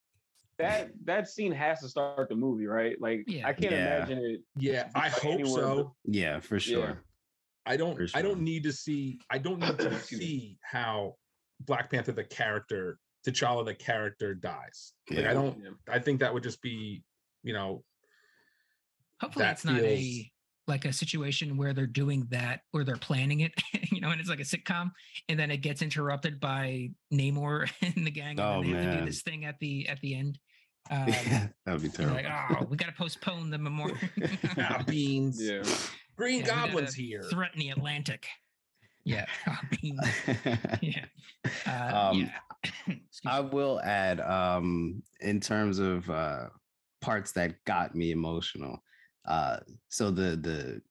That that scene has to start the movie, right? Like Yeah. I can't Yeah. imagine it. Yeah, I hope anyone so. yeah, for sure. I don't. For I don't need to see. I don't need to <coughs> see how Black Panther the character, T'Challa the character dies. Like Yeah. I don't. I think that would just be, you know, Hopefully, that it's not feels- a like a situation where they're doing that or they're planning it, <laughs> you know, and it's like a sitcom, and then it gets interrupted by Namor <laughs> and the gang, and Oh, then they have to do this thing at the at the end. <laughs> Um, Yeah, that would be terrible. like, oh, we got to postpone the memorial. ah, beans. Yeah. Green Yeah, Goblin's here. Threaten the Atlantic. Yeah, I mean, yeah, uh, Um, yeah. <coughs> I will add, um, in terms of uh, parts that got me emotional. Uh, so the the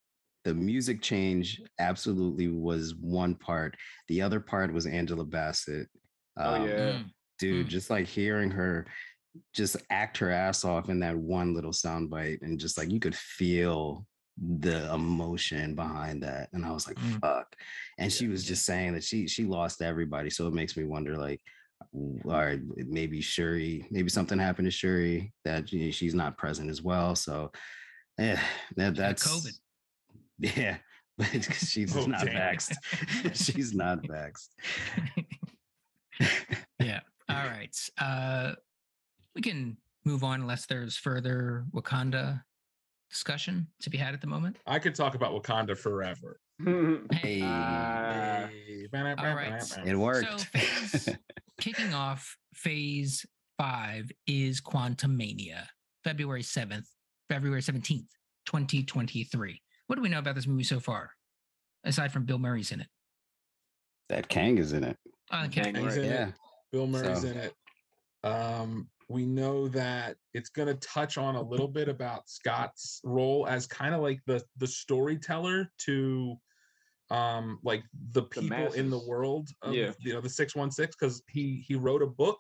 the music change absolutely was one part. The other part was Angela Bassett. Oh, Um, yeah. Mm, dude, Mm. just like hearing her just act her ass off in that one little soundbite, and just like you could feel the emotion behind that. And I was like, Mm. fuck. And she was just saying that she she lost everybody. So it makes me wonder, like, w- all right, maybe Shuri, maybe something happened to Shuri that you know, she's not present as well. So yeah, that, that's COVID. <laughs> Yeah, but <laughs> she's Oh, not damn. vaxxed. <laughs> she's not vaxxed. yeah. All right. Uh, we can move on unless there's further Wakanda discussion to be had at the moment. I could talk about Wakanda forever. Hey, Ah, Hey, right. it worked. phase- Kicking off phase five is Quantumania, February 7th, February 17th, 2023. What do we know about this movie so far? Aside from Bill Murray's in it. that Kang is in it. Okay. Kang, He's right. in Yeah. it. Bill Murray's So- in it. Um, we know that it's going to touch on a little bit about Scott's role as kind of like the the storyteller to um like the people in the world of Yeah. you know the 616 because he he wrote a book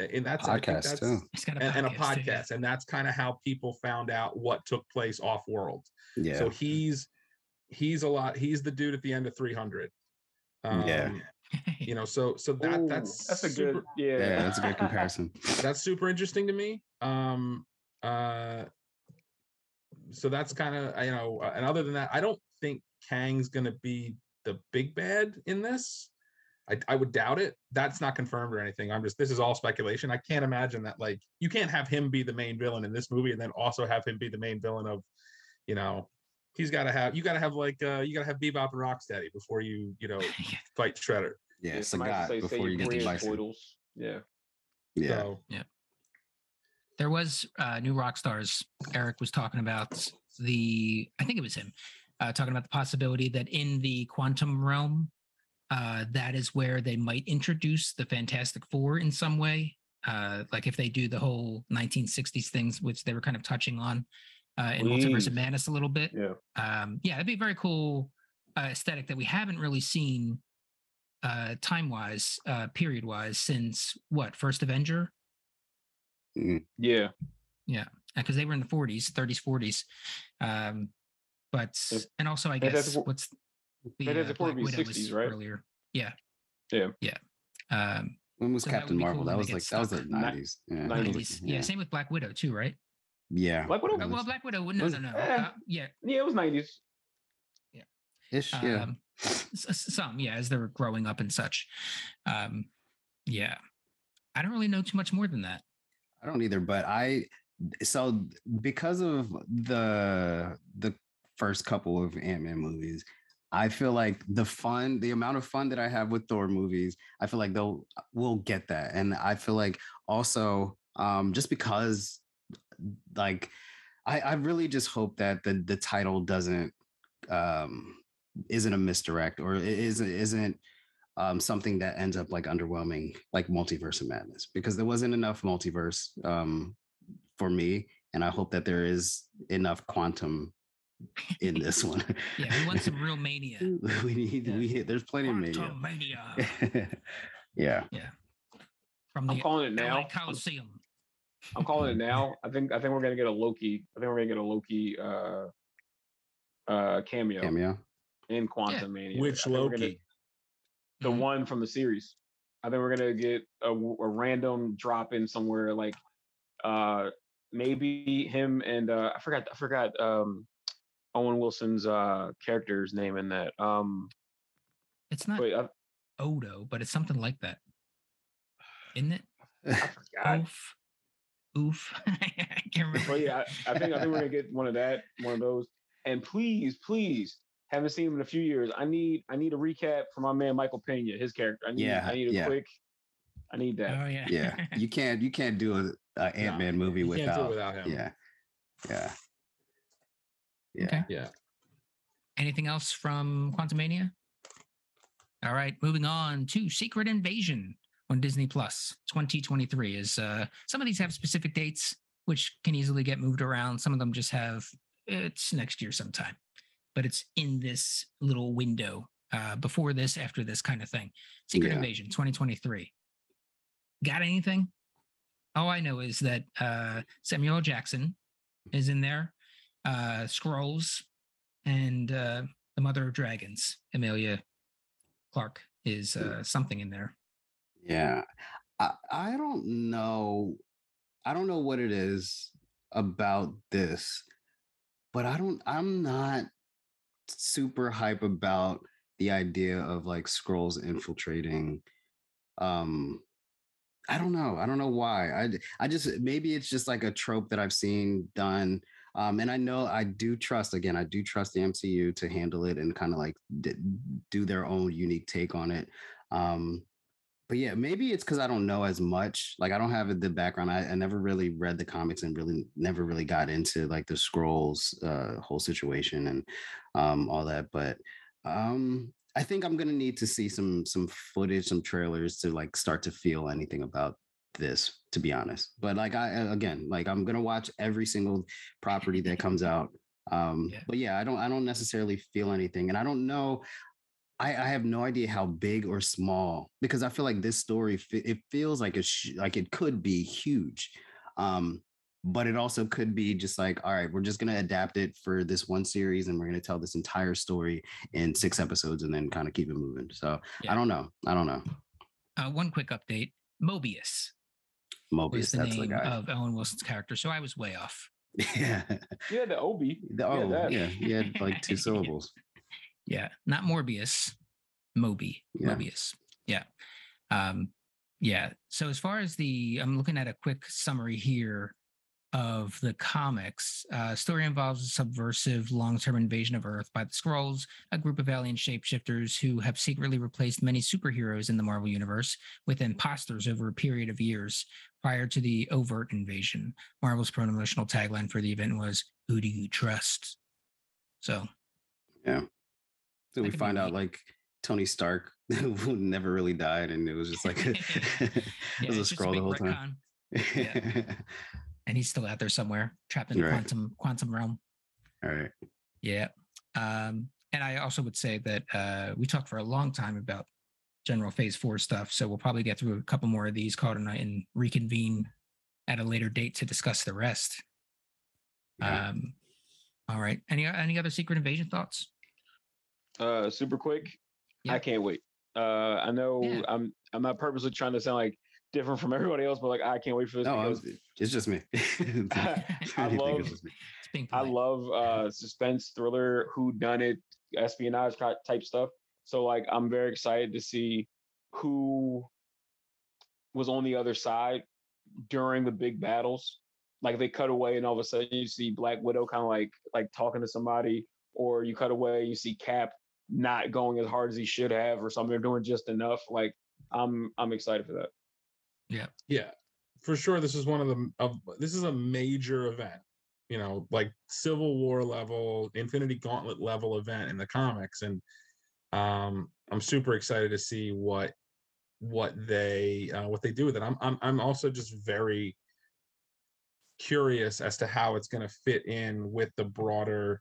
uh, and that's I think Podcast that's- too. It's and, and a podcast. too, and that's kind of how people found out what took place off world Yeah. so he's he's a lot he's the dude at the end of 300 um, Yeah. <laughs> you know so so that Ooh, that's that's a super, good yeah. yeah, that's a good <laughs> comparison. that's super interesting to me um uh so that's kind of you know uh, and other than that i don't think kang's gonna be the big bad in this I, I would doubt it. That's not confirmed or anything. I'm just this is all speculation. I can't imagine that like you can't have him be the main villain in this movie and then also have him be the main villain of you know he's got to have you got to have like uh you got to have bebop and rocksteady before you you know <laughs> fight shredder. Yeah, somebody has to Sagat say, say before your you get to prayers, Bison. Yeah. Yeah. so there was uh, New Rockstars eric was talking about. The i think it was him uh, talking about the possibility that in the quantum realm uh, that is where they might introduce the fantastic four in some way uh, like if they do the whole 1960s things which they were kind of touching on uh, in multiverse of Please. madness a little bit Yeah. um, yeah it'd be a very cool uh, aesthetic that we haven't really seen uh, time wise uh, period wise since what first avenger Yeah, Yeah. because they were in the 40s, 30s, 40s. Um, but If- and also I Fantastic guess Four- what's the Fantastic uh, Four Black would be Widow was 60s, right? earlier. Yeah. Yeah. Yeah. Um, When was So Captain would be Marvel? cool that was like get that was the nineties. Yeah, that was like- 90s. Yeah. Same with Black Widow too, right? yeah. Black Widow? Uh, well, Black Widow. No, was no, no. Eh. Uh, yeah. Yeah, it was nineties. Ish. Yeah. Um, s- s- some, yeah, as they were growing up and such. Um, yeah. I don't really know too much more than that. I don't either, but I so because of the the first couple of Ant-Man movies, I feel like the fun, the amount of fun that I have with Thor movies, I feel like they'll will get that. And I feel like also um just because like I, I really just hope that the the title doesn't um isn't a misdirect or isn't isn't um something that ends up like underwhelming like multiverse of madness because there wasn't enough multiverse um for me and i hope that there is enough quantum in this one <laughs> yeah, we want some real mania. <laughs> we need Yeah. we there's plenty of mania Quantum mania <laughs> yeah from the I'm calling it now. I'm, Coliseum. I'm calling it now. I think I think we're gonna get a Loki. I think we're gonna get a Loki uh uh cameo cameo in Quantumania. Which I gonna- Loki? the Mhm. one from the series. I think we're gonna get a random drop in somewhere like uh maybe him and uh I forgot I forgot um Owen Wilson's uh character's name in that. Um It's not wait, I, Odo, but it's something like that. Isn't it? I. Oof. Oof. <laughs> I can't remember. But yeah, I, I think I think we're gonna get one of that, one of those. And please, please, haven't seen him in a few years. I need I need a recap for my man Michael Pena, his character. I need Yeah, I need a yeah. quick. I need that. Oh yeah. yeah you can't you can't do a, a ant-man movie You can't do it without, without him. yeah yeah yeah Okay. Yeah. Anything else from Quantumania? All right, moving on to Secret Invasion on Disney Plus 2023 is uh some of these have specific dates which can easily get moved around. Some of them just have it's next year sometime. But it's in this little window uh before this, after this kind of thing. Secret Yeah. Invasion 2023. Got anything? All I know is that uh Samuel Jackson is in there. Uh Skrulls and uh the Mother of Dragons, Emilia Clarke is uh something in there. Yeah. I, I don't know. I don't know what it is about this, but I don't, I'm not super hype about the idea of like Skrulls infiltrating. Um, I don't know. I don't know why. I I just, maybe it's just like a trope that I've seen done. Um, and I know I do trust, again, I do trust the MCU to handle it and kind of like d- do their own unique take on it. Um, but yeah, maybe it's because I don't know as much. Like I don't have the background. I, I never really read the comics and really never really got into like the Skrulls uh whole situation and um all that. But um I think I'm gonna need to see some some footage, some trailers to like start to feel anything about this, to be honest. But like I again, like I'm gonna watch every single property that comes out. Um, Yeah. but yeah, I don't I don't necessarily feel anything, and I don't know. I, I have no idea how big or small because I feel like this story it feels like it sh- like it could be huge, um, but it also could be just like all right, we're just gonna adapt it for this one series and we're gonna tell this entire story in six episodes and then kind of keep it moving. So Yeah. I don't know, I don't know. Uh, one quick update: Mobius Mobius, the that's the name guy. of Owen Wilson's character, so I was way off. yeah. Yeah, the Obi. <laughs> The- oh that. yeah, he had like two <laughs> syllables. Yeah, not Morbius, Moby, Yeah. Mobius. Yeah. Um, yeah. So as far as the, I'm looking at a quick summary here of the comics. Uh, story involves a subversive long-term invasion of Earth by the Skrulls, a group of alien shapeshifters who have secretly replaced many superheroes in the Marvel universe with imposters over a period of years prior to the overt invasion. Marvel's promotional tagline for the event was "Who do you trust?" So yeah. So we find out like Tony Stark, <laughs> who never really died, and it was just like <laughs> <laughs> it Yeah, was a Skrull the big whole time. retcon. and he's still out there somewhere, trapped in the Right. quantum quantum realm. All right. Yeah. Um, and I also would say that uh, we talked for a long time about general phase four stuff. So we'll probably get through a couple more of these, call tonight and reconvene at a later date to discuss the rest. Yeah. Um, all right. Any any other secret invasion thoughts? Uh, super quick. Yeah. I can't wait. Uh, I know Yeah. I'm I'm not purposely trying to sound like different from <laughs> everybody else, but like I can't wait for this no, because I'm- it's just me. If <laughs> <laughs> I love- it's me. It's I love uh suspense thriller, who done it, espionage type stuff. So like I'm very excited to see who was on the other side during the big battles. like they cut away and all of a sudden you see Black Widow kind of like like talking to somebody, or you cut away you see Cap not going as hard as he should have, or something. They're doing just enough. Like I'm I'm excited for that. yeah Yeah. for sure this is one of the of this is a major event you know like civil war level infinity gauntlet level event in the comics and um i'm super excited to see what what they uh, what they do with it i'm i'm, I'm also just very curious as to how it's going to fit in with the broader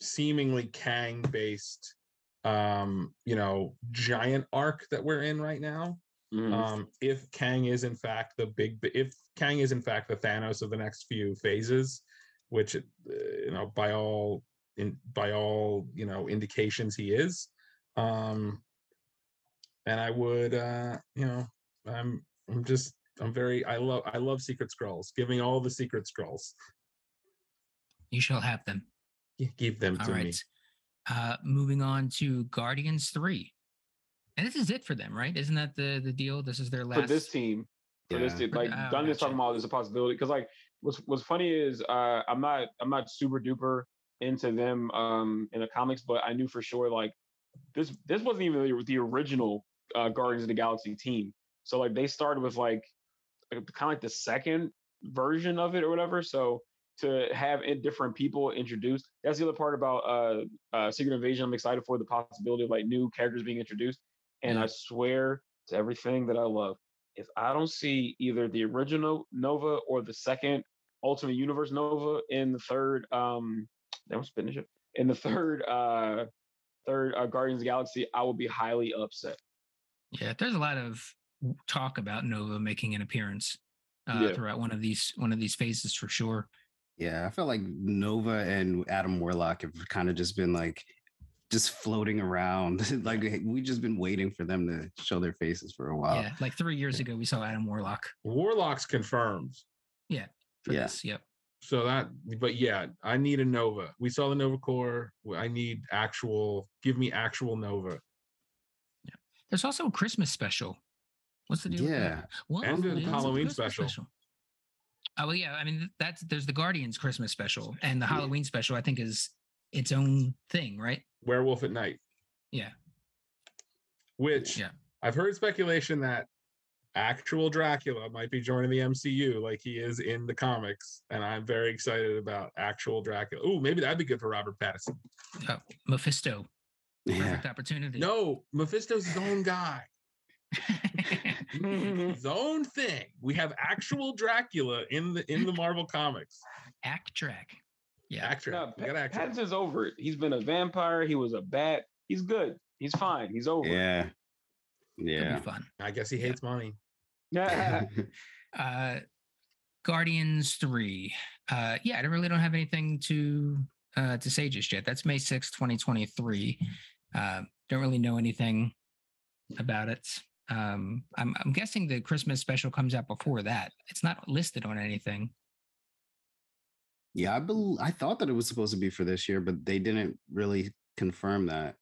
seemingly kang based um you know giant arc that we're in right now Mhm. um if kang is in fact the big if kang is in fact the thanos of the next few phases which uh, you know by all in by all you know indications he is um and i would uh you know i'm i'm just i'm very i love i love secret Skrulls give me all the secret Skrulls You shall have them. Gi- give them All to right. me Uh, moving on to Guardians 3. And this is it for them, right? Isn't that the the deal? This is their last for this team. For this Yeah. team, like oh, Gunn is gotcha. talking about is a possibility because like what's what's funny is uh I'm not I'm not super duper into them um in the comics, but I knew for sure like this this wasn't even the, the original uh Guardians of the Galaxy team. So like they started with like kind of like the second version of it or whatever. So to have in different people introduced, that's the other part about uh, uh Secret Invasion. I'm excited for the possibility of like new characters being introduced. And. I swear to everything that I love, if I don't see either the original Nova or the second Ultimate Universe Nova in the third um that was finish it in the third uh third uh, Guardians of the Galaxy, I would be highly upset. Yeah, there's a lot of talk about Nova making an appearance uh, Yeah. throughout one of these one of these phases for sure. Yeah, I felt like Nova and Adam Warlock have kind of just been like just floating around. <laughs> like we just been waiting for them to show their faces for a while. Yeah, like three years ago we saw Adam Warlock warlock's confirmed for Yeah. this. Yep. So that but yeah i need a nova we saw the nova Corps i need actual give me actual nova Yeah. There's also a Christmas special. What's the deal? Yeah. What? And a the Halloween Christmas special. Oh well, yeah. I mean, that's there's the Guardians Christmas special, and the Halloween special. I think is its own thing, right? werewolf at night Yeah. which Yeah. i've heard speculation that actual dracula might be joining the mcu like he is in the comics and i'm very excited about actual dracula oh maybe that'd be good for robert pattinson Oh, Mephisto. Yeah. Perfect opportunity. no mephisto's his own guy <laughs> his own thing we have actual dracula in the in the marvel comics Act track. Yeah. actor No, we got Pat- actor Pattinson's over it. He's been a vampire. He was a bat. He's good. He's fine. He's over. it. Yeah. Could Yeah. be fun. i guess he Yeah. hates money Yeah. <laughs> Uh, Guardians three. Uh, yeah, I don't really don't have anything to uh to say just yet. That's May sixth, twenty twenty three. Uh, don't really know anything about it. Um, I'm I'm guessing the Christmas special comes out before that. It's not listed on anything. yeah, I bel I thought that it was supposed to be for this year, but they didn't really confirm that.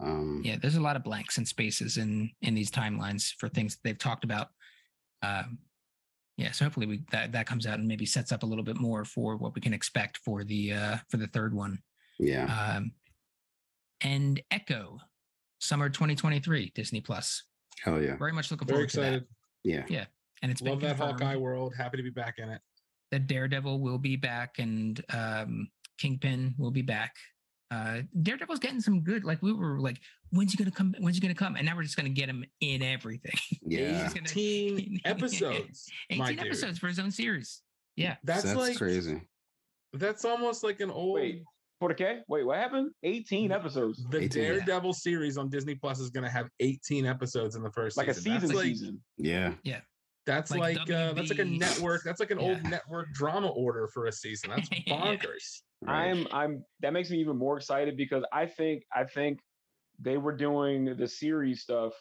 Um Yeah, there's a lot of blanks and spaces in in these timelines for things that they've talked about. Um, yeah, so hopefully we that that comes out and maybe sets up a little bit more for what we can expect for the uh for the third one. yeah. Um, and Echo, summer 2023, Disney Plus. Hell yeah. Very much looking very forward to that. Yeah. Yeah, and it's love been that hawkeye world happy to be back in it that Daredevil will be back and um, Kingpin will be back. Uh, Daredevil's getting some good. Like we were like, when's he gonna come? When's he gonna come? And now we're just gonna get him in everything. <laughs> Yeah. He's gonna- 18 <laughs> episodes <laughs> my 18 dude. episodes for his own series. Yeah, that's, That's like crazy. that's almost like an old Wait, for the K? Wait, what happened? 18 Mm. episodes. the 18, yeah. daredevil series on disney plus is going to have 18 episodes in the first Like a season. season that's like season. Yeah. That's Like like, uh, that's like a network that's like an old network drama order for a season that's <laughs> bonkers Right. I'm I'm that makes me even more excited because I think I think they were doing the series stuff,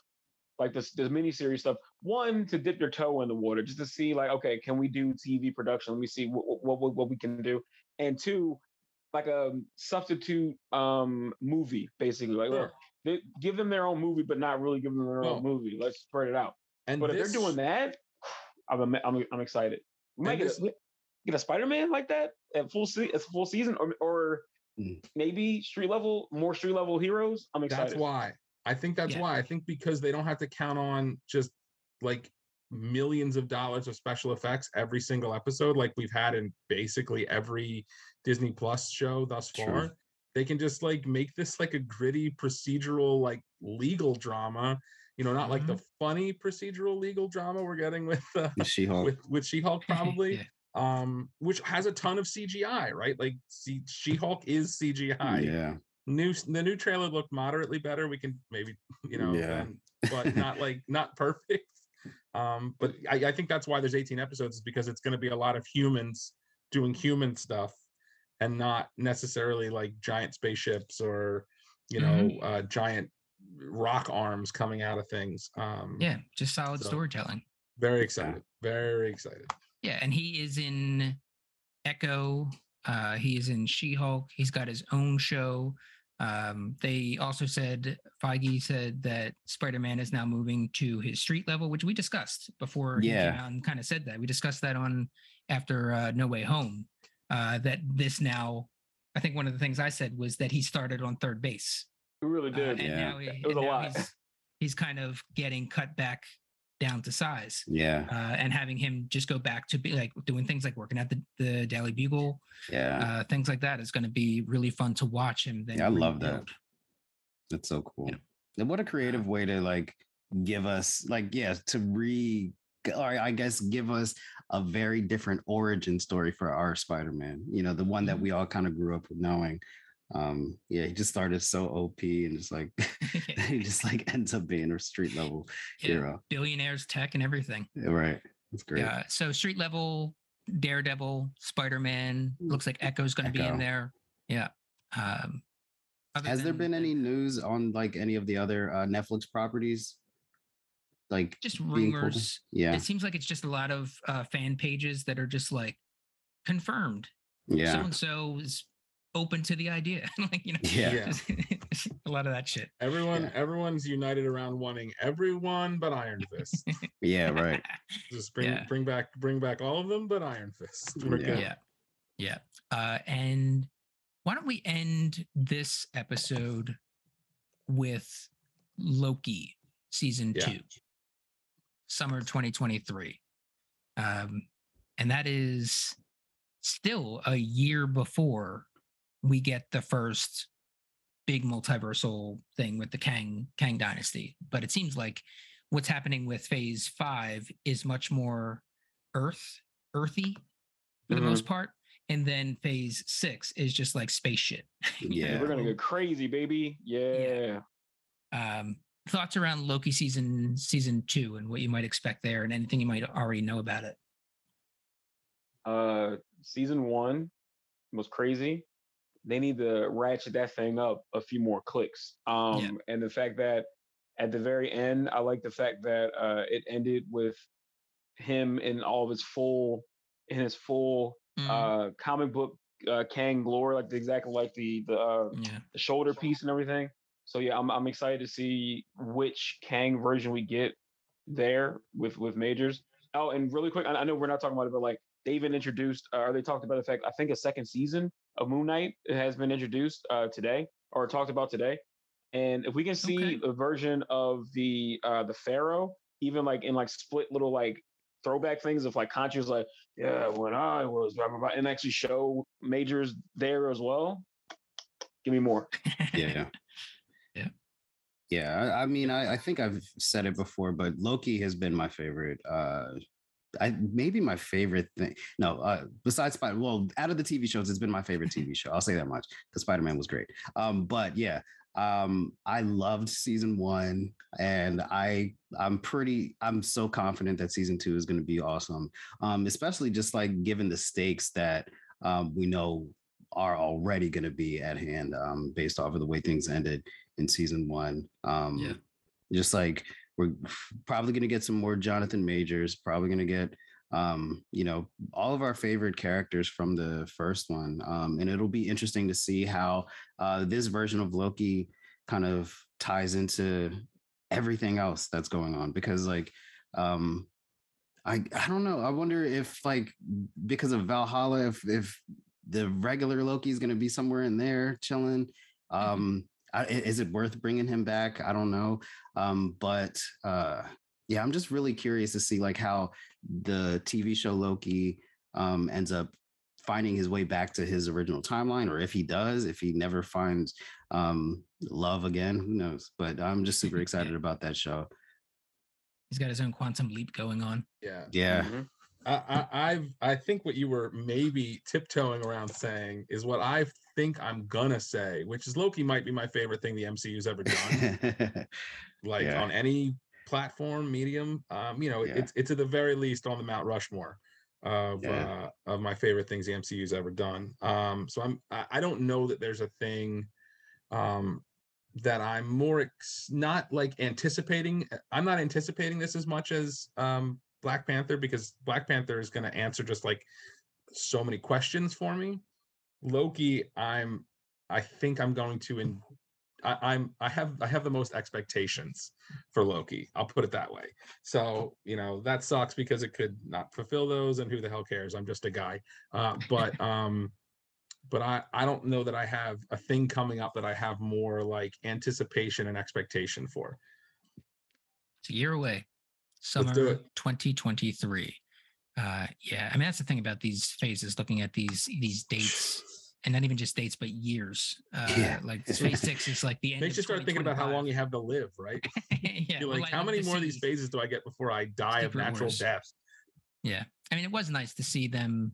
like this this mini series stuff. One to dip your toe in the water, just to see like, okay, can we do TV production? Let me see what what what, what we can do. And two, like a substitute um movie, basically. Like, look, they, give them their own movie, but not really give them their Well, own movie. Let's spread it out. and But if they're doing that, I'm I'm I'm excited. We might get a, get a Spider-Man like that at full se- at full season, or or Mm. maybe street level, more street level heroes. I'm excited. That's why. I think that's Yeah. why. I think because they don't have to count on just like millions of dollars of special effects every single episode, like we've had in basically every Disney Plus show thus True. far. They can just like make this like a gritty procedural, like legal drama. You know, not like the funny procedural legal drama we're getting with uh, She Hulk. with with She-Hulk <laughs> probably. Yeah. Um, which has a ton of CGI, right? Like C- She-Hulk is CGI yeah. new the new trailer looked moderately better we can maybe you know Yeah. um, but not like not <laughs> perfect um but I, I think that's why there's 18 episodes is because it's going to be a lot of humans doing human stuff and not necessarily like giant spaceships or you know uh giant rock arms coming out of things um Yeah, just solid So- storytelling. very excited very excited Yeah, and he is in Echo. Uh, he is in She-Hulk. He's got his own show. Um, they also said Feige said that Spider-Man is now moving to his street level, which we discussed before he Yeah. came out and kind of said that. We discussed that on after uh, No Way Home. Uh, that this now, I think one of the things I said was that he started on third base. We really Uh, did. and Yeah. now, he, It was and a now lot. He's, he's kind of getting cut back down to size Yeah. uh, and having him just go back to be like doing things like working at the, the Daily Bugle, Yeah. uh, things like that is going to be really fun to watch him. Then Yeah, I love that. rebuild. That's so cool. Yeah. And what a creative way to like give us like yeah to re or I guess give us a very different origin story for our Spider-Man. You know, the one that Mhm. we all kind of grew up with knowing. Um, yeah, he just started so OP and just like <laughs> <laughs> he just like ends up being a street level Yeah, hero. billionaires, tech, and everything. Yeah, Right. That's great. Yeah. So street level, Daredevil, Spider Man. Looks like Echo's going to be in there. Yeah. Um, Has there been any news on like any of the other uh, Netflix properties? Like just being pulled in? rumors? Yeah. It seems like it's just a lot of uh, fan pages that are just like confirmed. Yeah so and so is open to the idea. <laughs> like you know, Yeah. Yeah. <laughs> a lot of that shit. everyone Yeah. everyone's united around wanting everyone but iron fist <laughs> Yeah, right. just bring Yeah. bring back bring back all of them but iron fist We're Yeah. good. yeah yeah uh and why don't we end this episode with loki season Yeah. two summer 2023 um and that is still a year before we get the first big multiversal thing with the kang kang dynasty but it seems like what's happening with phase five is much more earth earthy for the Mhm. most part and then phase six is just like space shit <laughs> Yeah. We're gonna go crazy, baby. Yeah. um thoughts around loki season season two and what you might expect there and anything you might already know about it Uh, season one was crazy. They need to ratchet that thing up a few more clicks. Um, and the fact that at the very end, I like the fact that uh, it ended with him in all of his full, in his full Mm, uh, comic book uh, Kang glory, like the exactly like the the uh, yeah the shoulder piece and everything. So yeah, I'm I'm excited to see which Kang version we get there with with Majors. Oh, and really quick, I, I know we're not talking about it, but like they even introduced, uh, or they talked about the fact I think a second season of Moon Knight has been introduced uh, today or talked about today. And if we can see Okay. a version of the uh, the Pharaoh, even like in like split little like throwback things of like Khonshu's like, yeah, when I was blah, blah, blah, and actually show Majors there as well. Give me more. yeah <laughs> Yeah. yeah i, I mean I, I think i've said it before but loki has been my favorite uh I maybe my favorite thing. No, uh, besides Spider. Well, out of the TV shows, it's been my favorite TV show. I'll say that much because Spider Man was great. Um, but yeah, um, I loved season one, and I I'm pretty I'm so confident that season two is going to be awesome. Um, especially just like given the stakes that um, we know are already going to be at hand um, based off of the way things ended in season one. Um, Yeah. Just like we're <laughs> probably going to get some more Jonathan Majors, probably going to get, um, you know, all of our favorite characters from the first one. Um, and it'll be interesting to see how uh, this version of Loki kind of ties into everything else that's going on because, like, um, I I don't know. I wonder if like because of Valhalla, if if the regular Loki is going to be somewhere in there chilling. Mm-hmm. Um, I, is it worth bringing him back? I don't know. Um, but uh, yeah, I'm just really curious to see like how the TV show Loki um, ends up finding his way back to his original timeline, or if he does, if he never finds um, love again, who knows? But I'm just super excited <laughs> about that show. He's got his own quantum leap going on. Yeah. Yeah. Mhm. I, I, I've I think what you were maybe tiptoeing around saying is what I think I'm gonna say, which is Loki might be my favorite thing the MCU's ever done. <laughs> like Yeah. on any platform, medium. Um, you know, Yeah. it's it's at the very least on the Mount Rushmore of Yeah. uh, of my favorite things the MCU's ever done. Um, so I'm I, I don't know that there's a thing um that I'm more ex- not like anticipating. I'm not anticipating this as much as um Black Panther because Black Panther is going to answer just like so many questions for me. Loki, I'm I think I'm going to in I, I'm I have I have the most expectations for Loki. I'll put it that way. So you know that sucks because it could not fulfill those, and who the hell cares? I'm just a guy. Uh, but <laughs> um, but I I don't know that I have a thing coming up that I have more like anticipation and expectation for. It's a year away. Summer it. 2023. Uh, yeah, I mean that's the thing about these phases. Looking at these these dates, and not even just dates, but years. Uh, Yeah. Like <laughs> phase six is like the end. Makes of you start thinking about how long you have to live, right? <laughs> yeah, You're well, like, I how many more of these phases do I get before I die of natural Wars. death? Yeah. I mean, it was nice to see them.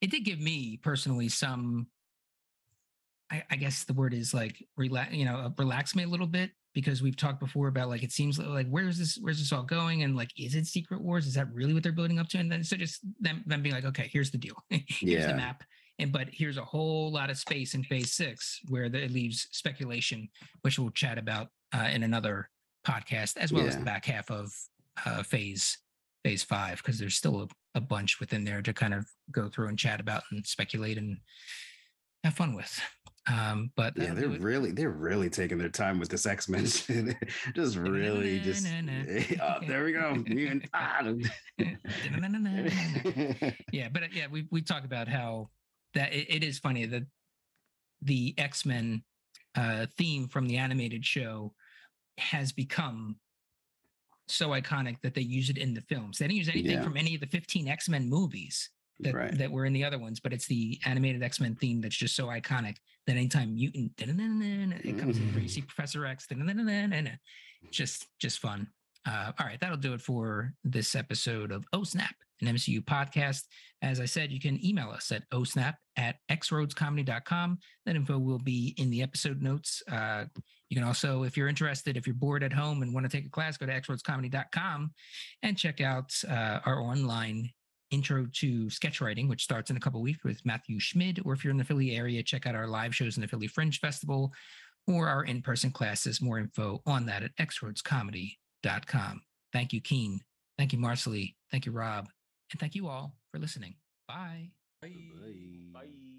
It did give me personally some, I, I guess the word is like relax, you know, uh, relax me a little bit because we've talked before about like, it seems like, where's this, where's this all going? And like, is it Secret Wars? Is that really what they're building up to? And then so just them, them being like, okay, here's the deal. <laughs> here's Yeah. the map. And but here's a whole lot of space in phase six where the, it leaves speculation, which we'll chat about uh, in another podcast, as well as the back half of uh, phase phase five, because there's still a, a bunch within there to kind of go through and chat about and speculate and have fun with. Um, but Yeah, they're really they're really taking their time with this X Men. shit. <laughs> just really just. Oh, <laughs> there we go. Ah. <laughs> yeah, but uh, yeah, we we talk about how that it, it is funny that the X Men uh, theme from the animated show has become so iconic that they use it in the films. They didn't use anything Yeah. from any of the 15 X Men movies that, right. that were in the other ones, but it's the animated X Men theme that's just so iconic that anytime mutant it comes in, you see Professor X, just just fun. Uh, all right, that'll do it for this episode of Oh Snap, an MCU podcast. As I said, you can email us at osnap at xroadscomedy.com. That info will be in the episode notes. Uh, you can also, if you're interested, if you're bored at home and want to take a class, go to xroadscomedy.com and check out uh, our online intro to sketch writing, which starts in a couple weeks with Matthew Schmid. Or if you're in the Philly area, check out our live shows in the Philly Fringe Festival or our in-person classes. More info on that at xroadscomedy.com. Thank you, Keane. Thank you, Marcely. Thank you, Rob. And thank you all for listening. Bye. Bye. Bye.